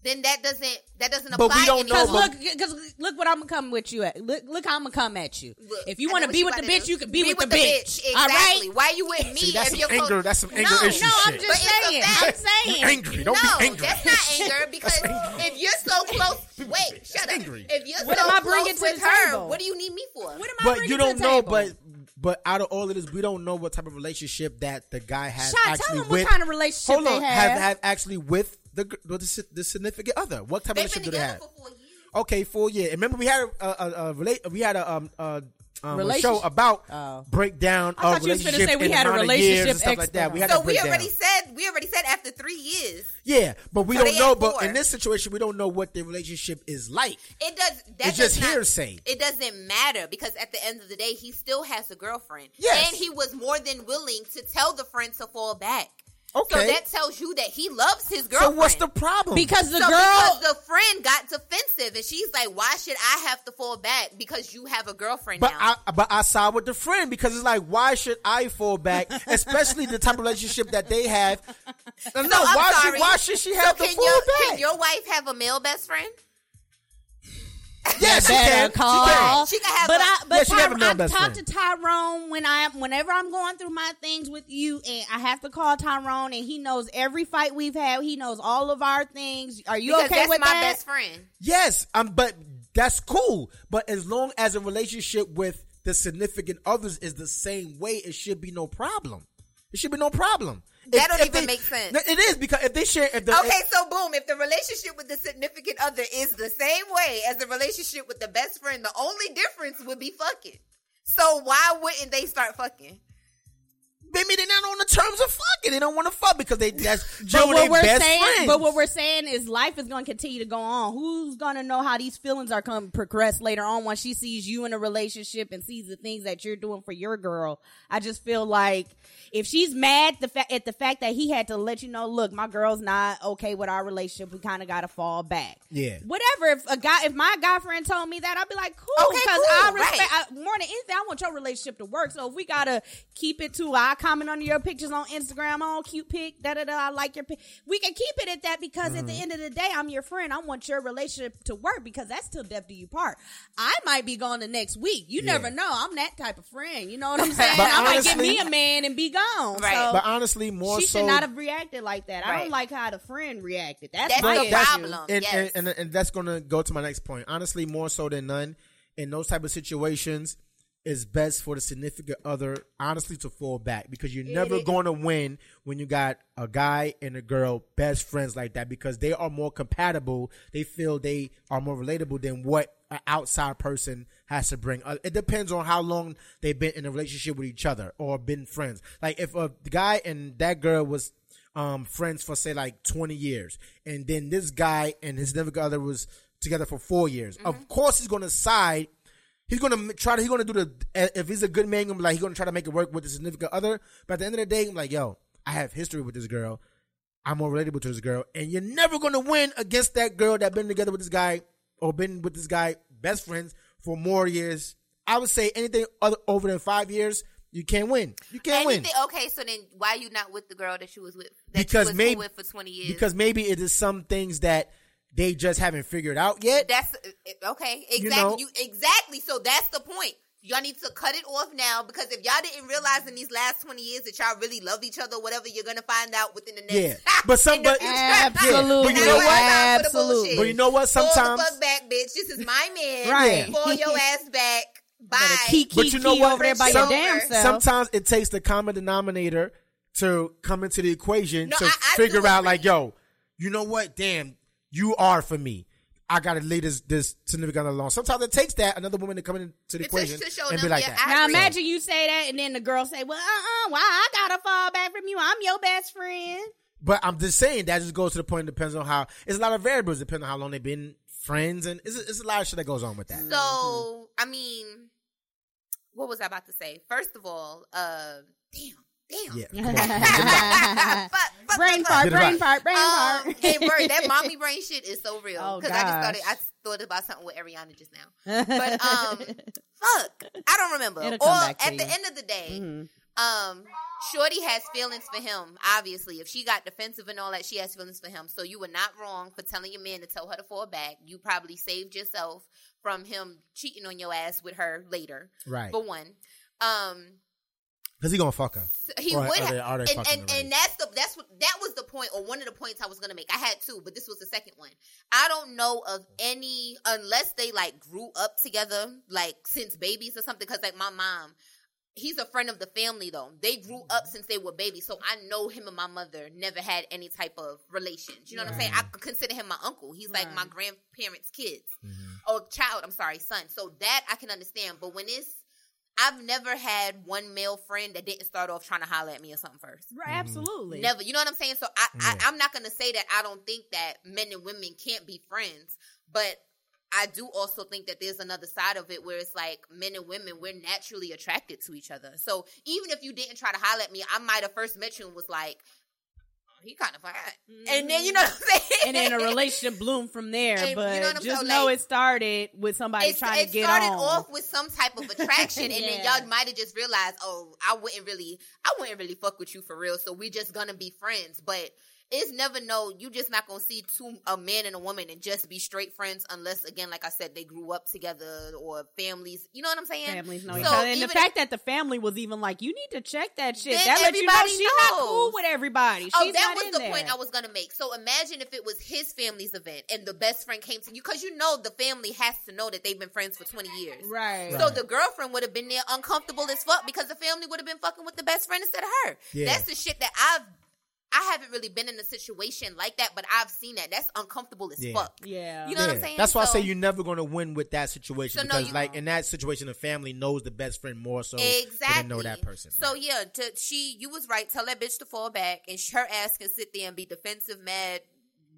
then that doesn't that doesn't But apply. we don't know, Cause look, cause look what I'm gonna come with you at. Look, look how I'm gonna come at you. Look, if you want to be with the bitch, do. you can be, with, the, the bitch. All Exactly. right. Why you with me See, that's if some you're anger- close? that's some anger no, issue No, I'm shit. just But it's saying. I'm saying. You angry. Don't no, be angry. that's not anger because if you're so close, wait, shut up. angry. If you're What so am I close bringing to with her, table? what do you need me for? What am I but you don't know. But but out of all of this, we don't know what type of relationship that the guy has Shot, tell actually them what with. kind of relationship hold they on, have. have actually with the gr- with the, the significant other. What type of They've been relationship do they have? for four years. Okay, four years. Remember, we had a, a, a, relate. We had a um uh, um, a show about Oh. breakdown I of thot you was finna relationship say we had a amount relationship and stuff like that. We had So a we breakdown. already said we already said after three years. yeah, but we So don't know. But four. in this situation, we don't know what the relationship is like. It does. That It's just does not- hearsay. It doesn't matter because at the end of the day, he still has a girlfriend. Yes. and he was more than willing to tell the friend to fall back. Okay. so that tells you that he loves his girlfriend. So what's the problem? because the So girl. because the friend got defensive, and she's like, "Why should I have to fall back because you have a girlfriend But now?" I but I side with the friend because it's like why should I fall back, especially the type of relationship that they have. No, So, why should why should she So have to fall your, back? Can your wife have a male best friend? Yes, she better can. She call. can. She can have but a- I, but Yeah, she can have a Ty- I best talk friend. to Tyrone when I whenever I'm going through my things with you, and I have to call Tyrone, and he knows every fight we've had. He knows all of our things. Are you because okay that's with my that? best friend. Yes, um, but that's cool. But as long as a relationship with the significant others is the same way, it should be no problem. It should be no problem. That If- don't if even they- make sense. It is because if they share, if the Okay, so boom, if the relationship with the significant other is the same way as the relationship with the best friend, the only difference would be fucking. So why wouldn't they start fucking? Maybe they're not on the terms of fucking. They don't want to fuck because they that's But what we're best saying, friends. but what we're saying is, life is going to continue to go on. Who's going to know how these feelings are going to progress later on when she sees you in a relationship and sees the things that you're doing for your girl? I just feel like if she's mad the fa- at the fact that he had to let you know, look, my girl's not okay with our relationship. We kind of got to fall back. Yeah. Whatever. If a guy, if my guy friend told me that, I'd be like, cool, Okay, because cool, I respect right. I, more than anything. I want your relationship to work. So if we gotta keep it to, I comment on your pictures on Instagram, oh cute pic, da da da. I like your pic. We can keep it at that because at the Mm-hmm. end of the day, I'm your friend. I want your relationship to work because that's till death do you part. I might be gone the next week. You Yeah. never know. I'm that type of friend. You know what I'm saying? But I might get me a man and be gone. Right. So but honestly, more she so should not have reacted like that. I don't like how the friend reacted. That's, That's my the issue. problem. and, yes. and, and and that's gonna go to my next point. Honestly, more so than none, in those type of situations, it's best for the significant other, honestly, to fall back because you're never going to win when you got a guy and a girl best friends like that because they are more compatible. They feel they are more relatable than what an outside person has to bring. Uh, it depends on how long they've been in a relationship with each other or been friends. Like if a guy and that girl was um, friends for say like 20 years and then this guy and his significant other was together for four years of course he's going to side he's going to try to he's going to do the if he's a good man gonna be like he's going to try to make it work with the significant other. But at the end of the day I'm like yo I have history with this girl. I'm more relatable to this girl. And you're never going to win against that girl that been together with this guy or been with this guy best friends for more years. I would say anything other over than five years you can't win. You can't win. Okay, so then why you not with the girl that you was with that because maybe with for twenty years? because maybe it is some things that they just haven't figured out yet. that's okay. Exactly. You know? You, exactly. So that's the point. Y'all need to cut it off now because if y'all didn't realize in these last twenty years that y'all really love each other, whatever, you're gonna find out within the next. Yeah. But some- in but- future. Absolutely. But you know what? Now it's the Absolutely. But you know what? Pull Sometimes, the fuck back, bitch. This is my man. Right. Pull your ass back. Bye. Better keep, But keep, you know what? over there by Some- your damn self. sometimes it takes the common denominator to come into the equation No, to I- I figure out, agree. like, yo, you know what? Damn, you are for me. I gotta leave this this significant other alone. Sometimes it takes that another woman to come into the To- equation to show and them, be like that. I Now agree. imagine you say that, and then the girl say, "Well, uh, uh why I gotta fall back from you? I'm your best friend." But I'm just saying that just goes to the point. It depends on how. It's a lot of variables depending on how long they've been friends, and it's, it's a lot of shit that goes on with that. So, I mean, what was I about to say? First of all, uh, damn, damn. Yeah, come on. Get it out. Fuck, fuck, brain fart, brain right. fart, brain fart. hey, word, that mommy brain shit is so real. Oh, Because I just started, I thought about something with Ariana just now. But um, fuck, I don't remember. It'll or come back to at the you. end of the day, Mhm. um, Shorty has feelings for him. Obviously, if she got defensive and all that, she has feelings for him. So you were not wrong for telling your man to tell her to fall back. You probably saved yourself from him cheating on your ass with her later. Right. For one, um, Because he gonna fuck her. he Or would are have, they- are they and, and, and that's the that's what that was the point, or one of the points I was gonna make. I had two, but this was the second one. I don't know of any unless they like grew up together, like since babies or something. Because like my mom, he's a friend of the family though. They grew up since they were babies, so I know him and my mother never had any type of relations. You know what I'm saying? I consider him my uncle. He's like my grandparents' kids mm-hmm. or child. I'm sorry, son. So that I can understand. But when it's I've never had one male friend that didn't start off trying to holler at me or something first. Right, mm-hmm. absolutely. Never. You know what I'm saying? So I, Yeah. I I'm not gonna say that I don't think that men and women can't be friends, but I do also think that there's another side of it where it's like men and women we're naturally attracted to each other. So even if you didn't try to holler at me, I might have first met you and was like, he kind of fine, and then you mm-hmm. know what I'm saying, and then a relationship bloomed from there. And you but know just know Like- it started with somebody trying to get on. It started off with some type of attraction, and then y'all might have just realized, oh, I wouldn't really, I wouldn't really fuck with you for real. So we just gonna be friends. But it's never no. You just not gonna see two a man and a woman and just be straight friends unless again, like I said, they grew up together or families. You know what I'm saying? Families know So each other, and the even fact that the family was even like, "You need to check that shit." Then that lets you know everybody she's not cool with everybody. Oh, she's oh, that not was the there. point I was gonna make. So imagine if it was his family's event and the best friend came to you because you know the family has to know that they've been friends for 20 years. Right. So the girlfriend would have been there uncomfortable as fuck because the family would have been fucking with the best friend instead of her. Yeah. That's the shit that I've. I haven't really been in a situation like that, but I've seen that. That's uncomfortable as Yeah. fuck. Yeah. You know what I'm saying? That's why I say you're never going to win with that situation So, no, because, you- like in that situation, the family knows the best friend more so Exactly. they know that person. So yeah, to, she you was right. Tell that bitch to fall back, and her ass can sit there and be defensive, mad.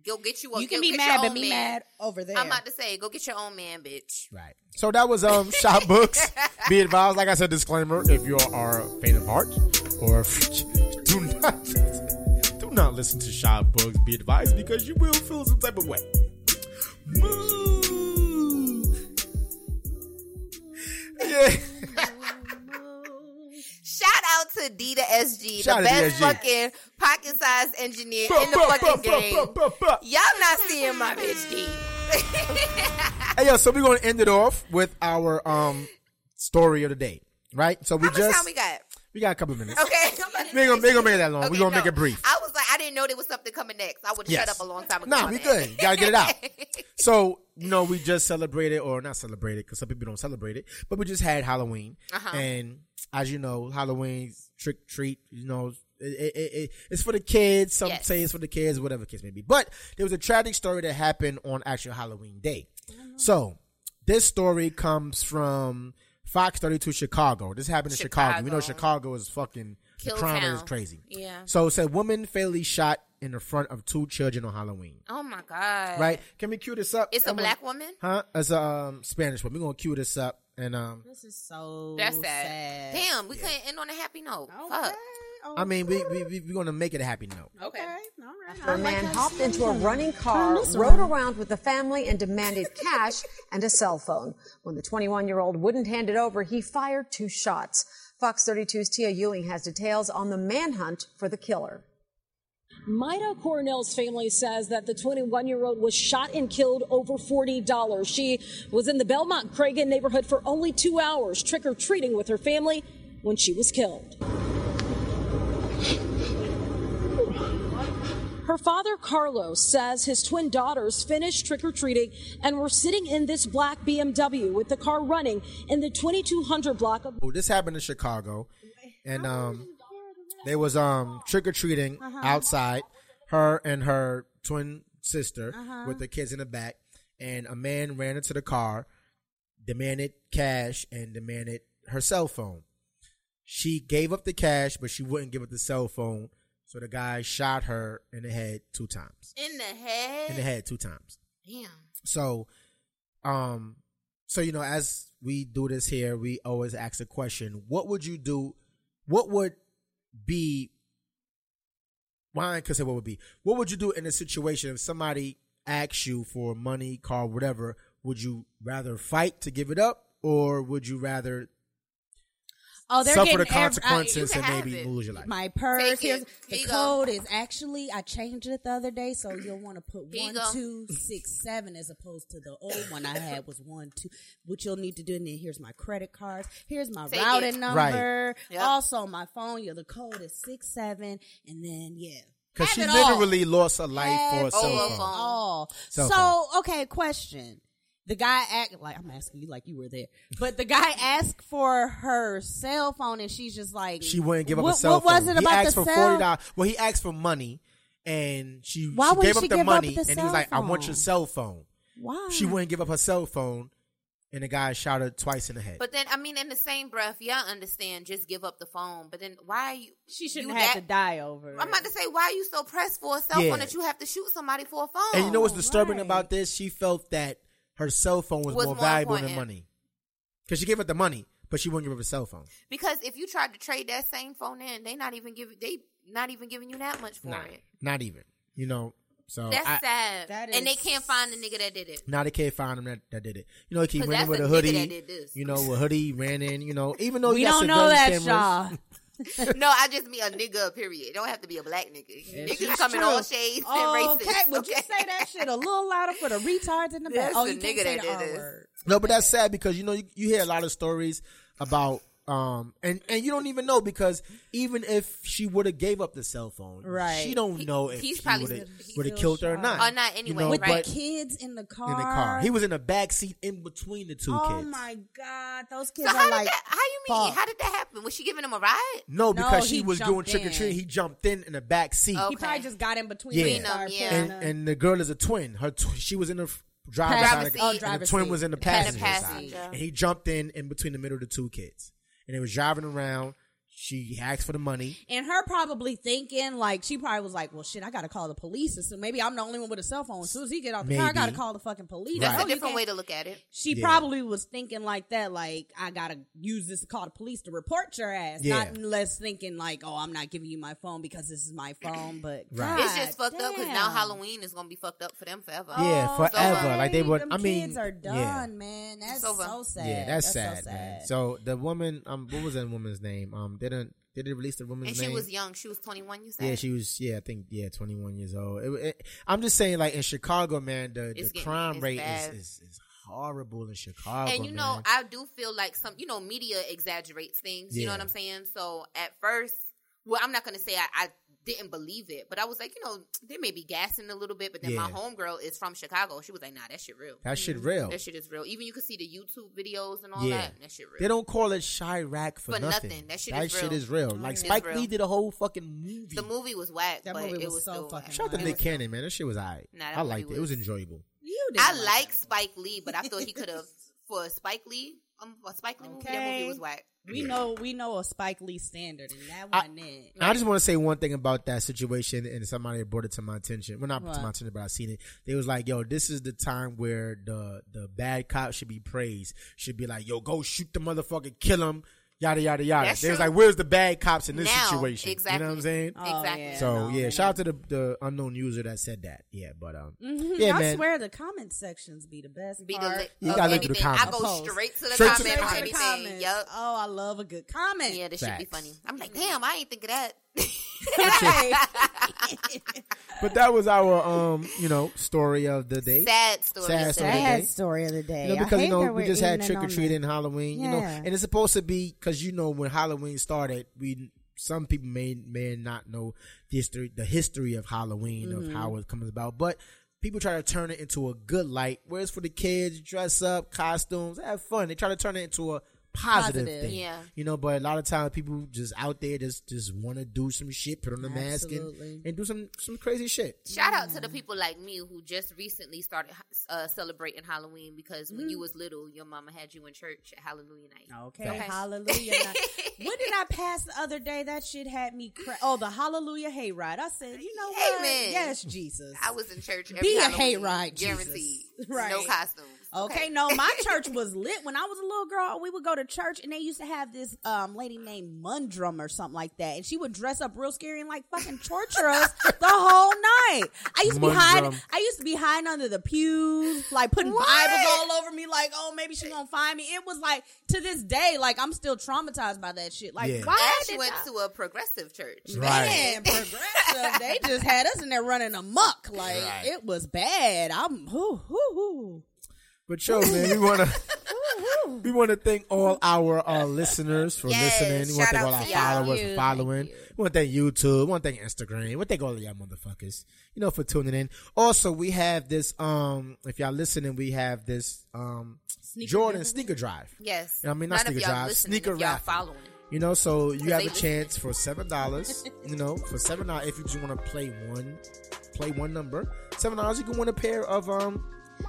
Go get you. A, You can be mad, but own be man. mad over there. I'm about to say, go get your own man, bitch. Right. So that was um shop books. Be advised, like I said, disclaimer: if you are faint of heart or do not do not listen to shop books, be advised because you will feel some type of way. Moo. Yeah. Shout out to D to SG, Shout the best DSG. fucking pocket sized engineer in the fucking game. Y'all not seeing my bitch D. Hey yo, so we're gonna end it off with our um story of the day, right? So we How much just time we got? we got a couple of minutes. Okay, We ain't gonna, we ain't gonna make it that long. Okay, we gonna no. make it brief. I was like, I didn't know there was something coming next. I would have Yes. shut up a long time ago. Nah, we good. You gotta get it out. So, you know, we just celebrated, or not celebrated, because some people don't celebrate it, but we just had Halloween. Uh-huh. And as you know, Halloween's trick treat, you know, it, it, it, it's for the kids. Some Yes. say it's for the kids, whatever case may be. But there was a tragic story that happened on actual Halloween day. So, this story comes from Fox 32 Chicago. This happened in Chicago. We know Chicago. Chicago is fucking, the Kill crime town. is crazy. Yeah. So it said woman fatally shot in the front of two children on Halloween. Oh my god. Right? Can we cue this up? It's a black woman. Huh? It's a um, Spanish woman. We're gonna cue this up and um This is so That's sad. sad. Damn, we couldn't end on a happy note. Okay. Fuck. I mean we we we we're gonna make it a happy note. Okay. All right. A man hopped into a running car, rode around. around with the family, and demanded cash and a cell phone. When the 21 year old wouldn't hand it over, he fired two shots. Fox 32's Tia Ewing has details on the manhunt for the killer. Maida Cornell's family says that the 21 year old was shot and killed over $40. She was in the Belmont Cragin neighborhood for only two hours, trick or treating with her family when she was killed. Her father, Carlos, says his twin daughters finished trick or treating and were sitting in this black BMW with the car running in the 2200 block of this happened in Chicago, and um, they was um trick or treating outside. Her and her twin sister with the kids in the back, and a man ran into the car, demanded cash and demanded her cell phone. She gave up the cash, but she wouldn't give up the cell phone. So the guy shot her in the head two times. In the head. In the head two times. Damn. So, um, so you know, as we do this here, we always ask the question: What would you do? What would be? Why I could say what would be? What would you do in a situation if somebody asks you for money, car, whatever? Would you rather fight to give it up, or would you rather Oh, they're suffer the getting ev- uh, consequences and maybe it. lose your life? my purse. Take it. Here's Here the you go. code is actually I changed it the other day, so you'll want to put Here you one go. two six seven as opposed to the old one I had was one two. What you'll need to do, and then here's my credit cards. Here's my Take routing it. number. Yep. Also my phone. Yeah, the code is six seven, and then yeah. Because she it all. literally lost her life for a cell phone. of them. all. Cell so okay, question. The guy act like I'm asking you like you were there, but the guy asked for her cell phone, and she's just like She wouldn't give up what, a cell what phone. was it he about asked the for cell? forty dollars. Well, he asked for money, and she, Why she wouldn't gave up the give up money, the and he was like, "I want your cell phone." Why? She wouldn't give up her cell phone, and the guy shot her twice in the head. But then, I mean, in the same breath, y'all understand, just give up the phone. But then, why are you? She shouldn't you have that- to die over. I'm about to say, why are you so pressed for a cell Yeah. phone that you have to shoot somebody for a phone? and you know what's disturbing right. about this? She felt that her cell phone was, Was more more valuable than money, because she gave up the money, but she wouldn't give up her cell phone. Because if you tried to trade that same phone in, they not even giving they not even giving you that much for Nah, it. not even. You know, so That's I, sad. that and they can't find the nigga that did it. now they can't find him that, that did it. You know, he 'Cause ran in that's with the a nigga hoodie. that did this. You know, a hoodie ran in. You know, even though we he got don't know surveillance that, cameras, y'all. no, I just mean a nigga. Period. It don't have to be a black nigga. Niggas She's come in all shades Oh, and races. okay, would you say that shit a little louder for the retards in the back? That's Oh, the you can't nigga say that the did R this. word. No, but that's sad because you know you, you hear a lot of stories about um and and you don't even know because even if she would have gave up the cell phone, Right. She don't He- know if he's he probably would have still- would killed her or not. Or not you anyway, know, With right. the kids in the car. in the car, he was in the back seat in between the two Oh kids. Oh my god, those kids So are how like. did that? How you mean? fuck. How did that happen? Was she giving him a ride? No, because he she was doing trick or in. treating. He jumped in in the back seat, Oh. He probably just got in between Yeah. them, Between yeah. and and the girl is a twin. Her tw- she was in the driver's Driver's side, of- seat. Oh, and the twin seat. was in the And the passenger, passenger. side. And he jumped in in between the middle of the two kids, and they was driving around. She asked for the money. And her probably thinking like she probably was like, well, shit, I gotta call the police. So maybe I'm the only one with a cell phone. As soon as he get out the car, I gotta call the fucking police. That's No, a different way to look at it. She Yeah. probably was thinking like that, like I gotta use this to call the police to report your ass. Yeah. Not less thinking like, oh, I'm not giving you my phone because this is my phone. But Right. It's just God fucked up because now. Halloween is gonna be fucked up for them forever. Yeah, Oh, forever. sorry. Like they would. Them I mean, kids are done, yeah. man. That's It's so sad. Yeah, that's, so sad, man. So the woman, um, what was that woman's name? Um, didn't did it release the woman's And she name? was young. She was 21. You said. yeah, she was. Yeah, I think yeah, twenty one years old. It, it, I'm just saying, like in Chicago, man, the, It's the getting- crime rate bad. is, is is horrible in Chicago. and you know, man. I do feel like some, you know, media exaggerates things. You know what I'm saying? So at first, well, I'm not gonna say I, I didn't believe it, but I was like, you know, they may be gassing a little bit. But then my Yeah. homegirl is from Chicago. She was like, nah, that shit real. that shit mm-hmm. real. That shit is real. Even you can see the YouTube videos and all Yeah. that. That shit real. They don't call it Chiraq for, For nothing. nothing. That shit that is shit real. is real. Like It's Spike real. Lee did a whole fucking movie. the movie was whack, That but movie it was was so still fucking whack. Shout out to Nick Cannon, man. That shit was alright. Nah, I liked movie it. It was was- enjoyable. you didn't I like like. Spike Lee, but I thought he could have for Spike Lee. Um, a Spike Lee movie. That Okay. movie was whack. We know we know a Spike Lee standard, and that I- wasn't it. I just want to say one thing about that situation, and somebody brought it to my attention. Well, not What? to my attention, but I seen it. They was like, "Yo, this is the time where the the bad cop should be praised. Should be like, yo, go shoot the motherfucker, kill him, yada yada yada." That's They was true. like, "Where's the bad cops in this Now, situation?" exactly. You know what I'm saying? Oh, Exactly. yeah, so no, yeah, man. shout out to the the unknown user that said that. Yeah, but um, Mhm. yeah, I man. swear the comment sections be the best Be the part. li- You of gotta look through the anything. I go Post. straight to the Straight to the on Straight to the anything. comments. Yep. Oh, I love a good comment. Yeah, this should be funny. I'm like, damn, I ain't think of that. Right. But that was our um, you know, story of the day. Sad story. Sad of story the of the day. day. story of the day. You know, because you know we just had trick or on treating that. Halloween, you know, and it's supposed to be because you know when Halloween started, we some people may may not know the history the history of Halloween Mm-hmm. of how it comes about, but people try to turn it into a good light. Whereas for the kids, dress up, costumes, have fun. They try to turn it into a positive, Positive. thing, Yeah. You know, but a lot of times people just out there just just want to do some shit, put on the mask and, and do some some crazy shit. Shout out to the people like me who just recently started uh, celebrating Halloween because when you was little, your mama had you in church at Hallelujah night. Okay, Okay. hallelujah. Now, what did I pass the other day? That shit had me. Cra- oh, the hallelujah hayride. I said, you know what? Amen. Yes, Jesus. I was in church every Be a Halloween, hayride, Jesus. guaranteed. Right. No costumes. Okay, no, my church was lit when I was a little girl. We would go to church and they used to have this um lady named Mundrum or something like that, and she would dress up real scary and like fucking torture us the whole night. I used to be hiding. I used to be hiding under the pews, like putting What? Bibles all over me, like oh maybe she gonna find me. It was like to this day, like I'm still traumatized by that shit. Like Yeah. why I did went y'all- to a progressive church. Right. Man, progressive. they just had us in there running amok. Like Right. it was bad. I'm whoo, whoo, whoo. But yo, man, we wanna we wanna thank all our uh, listeners for Yes, listening. We wanna thank all our to followers Thank for following. you. We wanna thank YouTube. We wanna thank Instagram. We wanna thank all of y'all motherfuckers. You know, for tuning in. Also, we have this um if y'all listening, we have this um Jordan sneaker drive. Yes. I mean, not of sneaker drive, sneaker if y'all raffle. following. You know, so you have a chance for seven dollars. you know, for seven dollars if you just want to play one, play one number. Seven dollars, you can win a pair of um.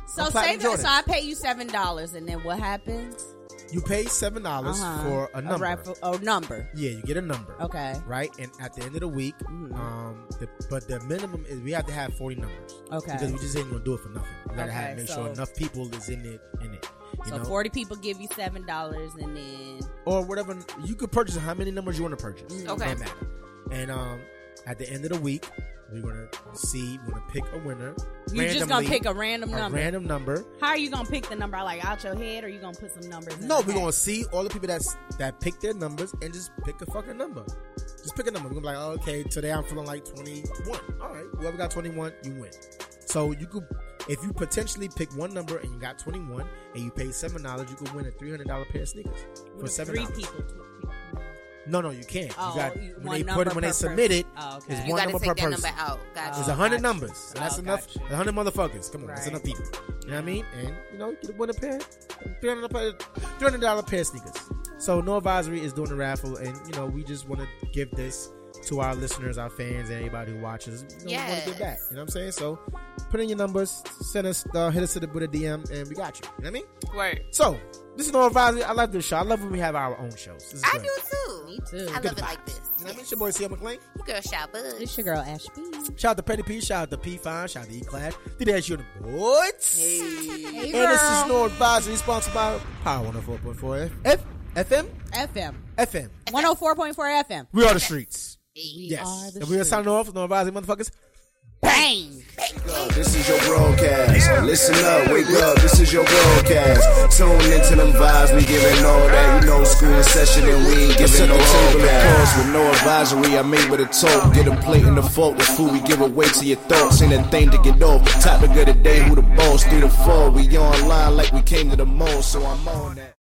So say that. So I pay you seven dollars, and then what happens? You pay seven dollars Uh-huh. for a number. raffle, a number. Yeah, you get a number. Okay. Right, and at the end of the week, Mhm. um, the, but the minimum is we have to have forty numbers. Okay. Because we just ain't gonna do it for nothing. We gotta have make so- sure enough people is in it in it. So know, forty people give you seven dollars, and then or whatever you could purchase how many numbers you want to purchase. Mm. Okay. Don't matter. And um, at the end of the week, We're gonna see. We're gonna pick a winner. You just gonna pick a random a number. random number. How are you gonna pick the number? Like out your head, or you gonna put some numbers? In No, we're hat? gonna see all the people that's that pick their numbers and just pick a fucking number. Just pick a number. We're gonna be like, oh, okay, today I'm feeling like 21. All right, whoever got 21, you win. So you could, if you potentially pick one number and you got 21 and you pay seven dollars, you could win a $300 pair of sneakers for seven Three dollars. people. No, no, you can't. Oh, you got you- when they put it when they person. submit it. Oh, okay. It's You one number take per that person. number out. Gotcha. It's a hundred numbers. So that's Oh, enough. gotcha. A hundred motherfuckers. Come on, that's enough people. You know what I mean? And you know, you win a pair, three hundred pair, three hundred dollar pair of sneakers. So no advisory is doing the raffle, and you know, we just want to give this to our listeners, our fans, and everybody who watches. You know, we want to get back. You know what I'm saying? So put in your numbers, send us, uh, hit us to the Buddha DM, and we got you. You know what I mean? Word. So this is no advisory. I love this show. I love when we have our own shows. This is I good. do too. Me too. I Good love it like this. You know what I mean? It's your boy CL McLean. You girl shout buzz. It's your girl Ashby. Shout out to Petty P, shout out to P Fine, shout out to E Class. Did that you the boys? Hey, And this is No Advisory, sponsored by Power 104.4 F, FM, FM. FM. 104.4 FM. We are the streets. We Yes. are the and we are signing off with No Advisory, motherfuckers. Bang! This is your broadcast. Listen up, wake up. This is your broadcast. Tune into them vibes. We giving all that. You know, school in session and we ain't giving no table of course with no advisory. I'm with a talk. Get a plate in the fork. The food we give away to your thoughts. Ain't a thing to get off. Topic of the day. Who the boss? Three to four. We online like we came to the mall. So I'm on that.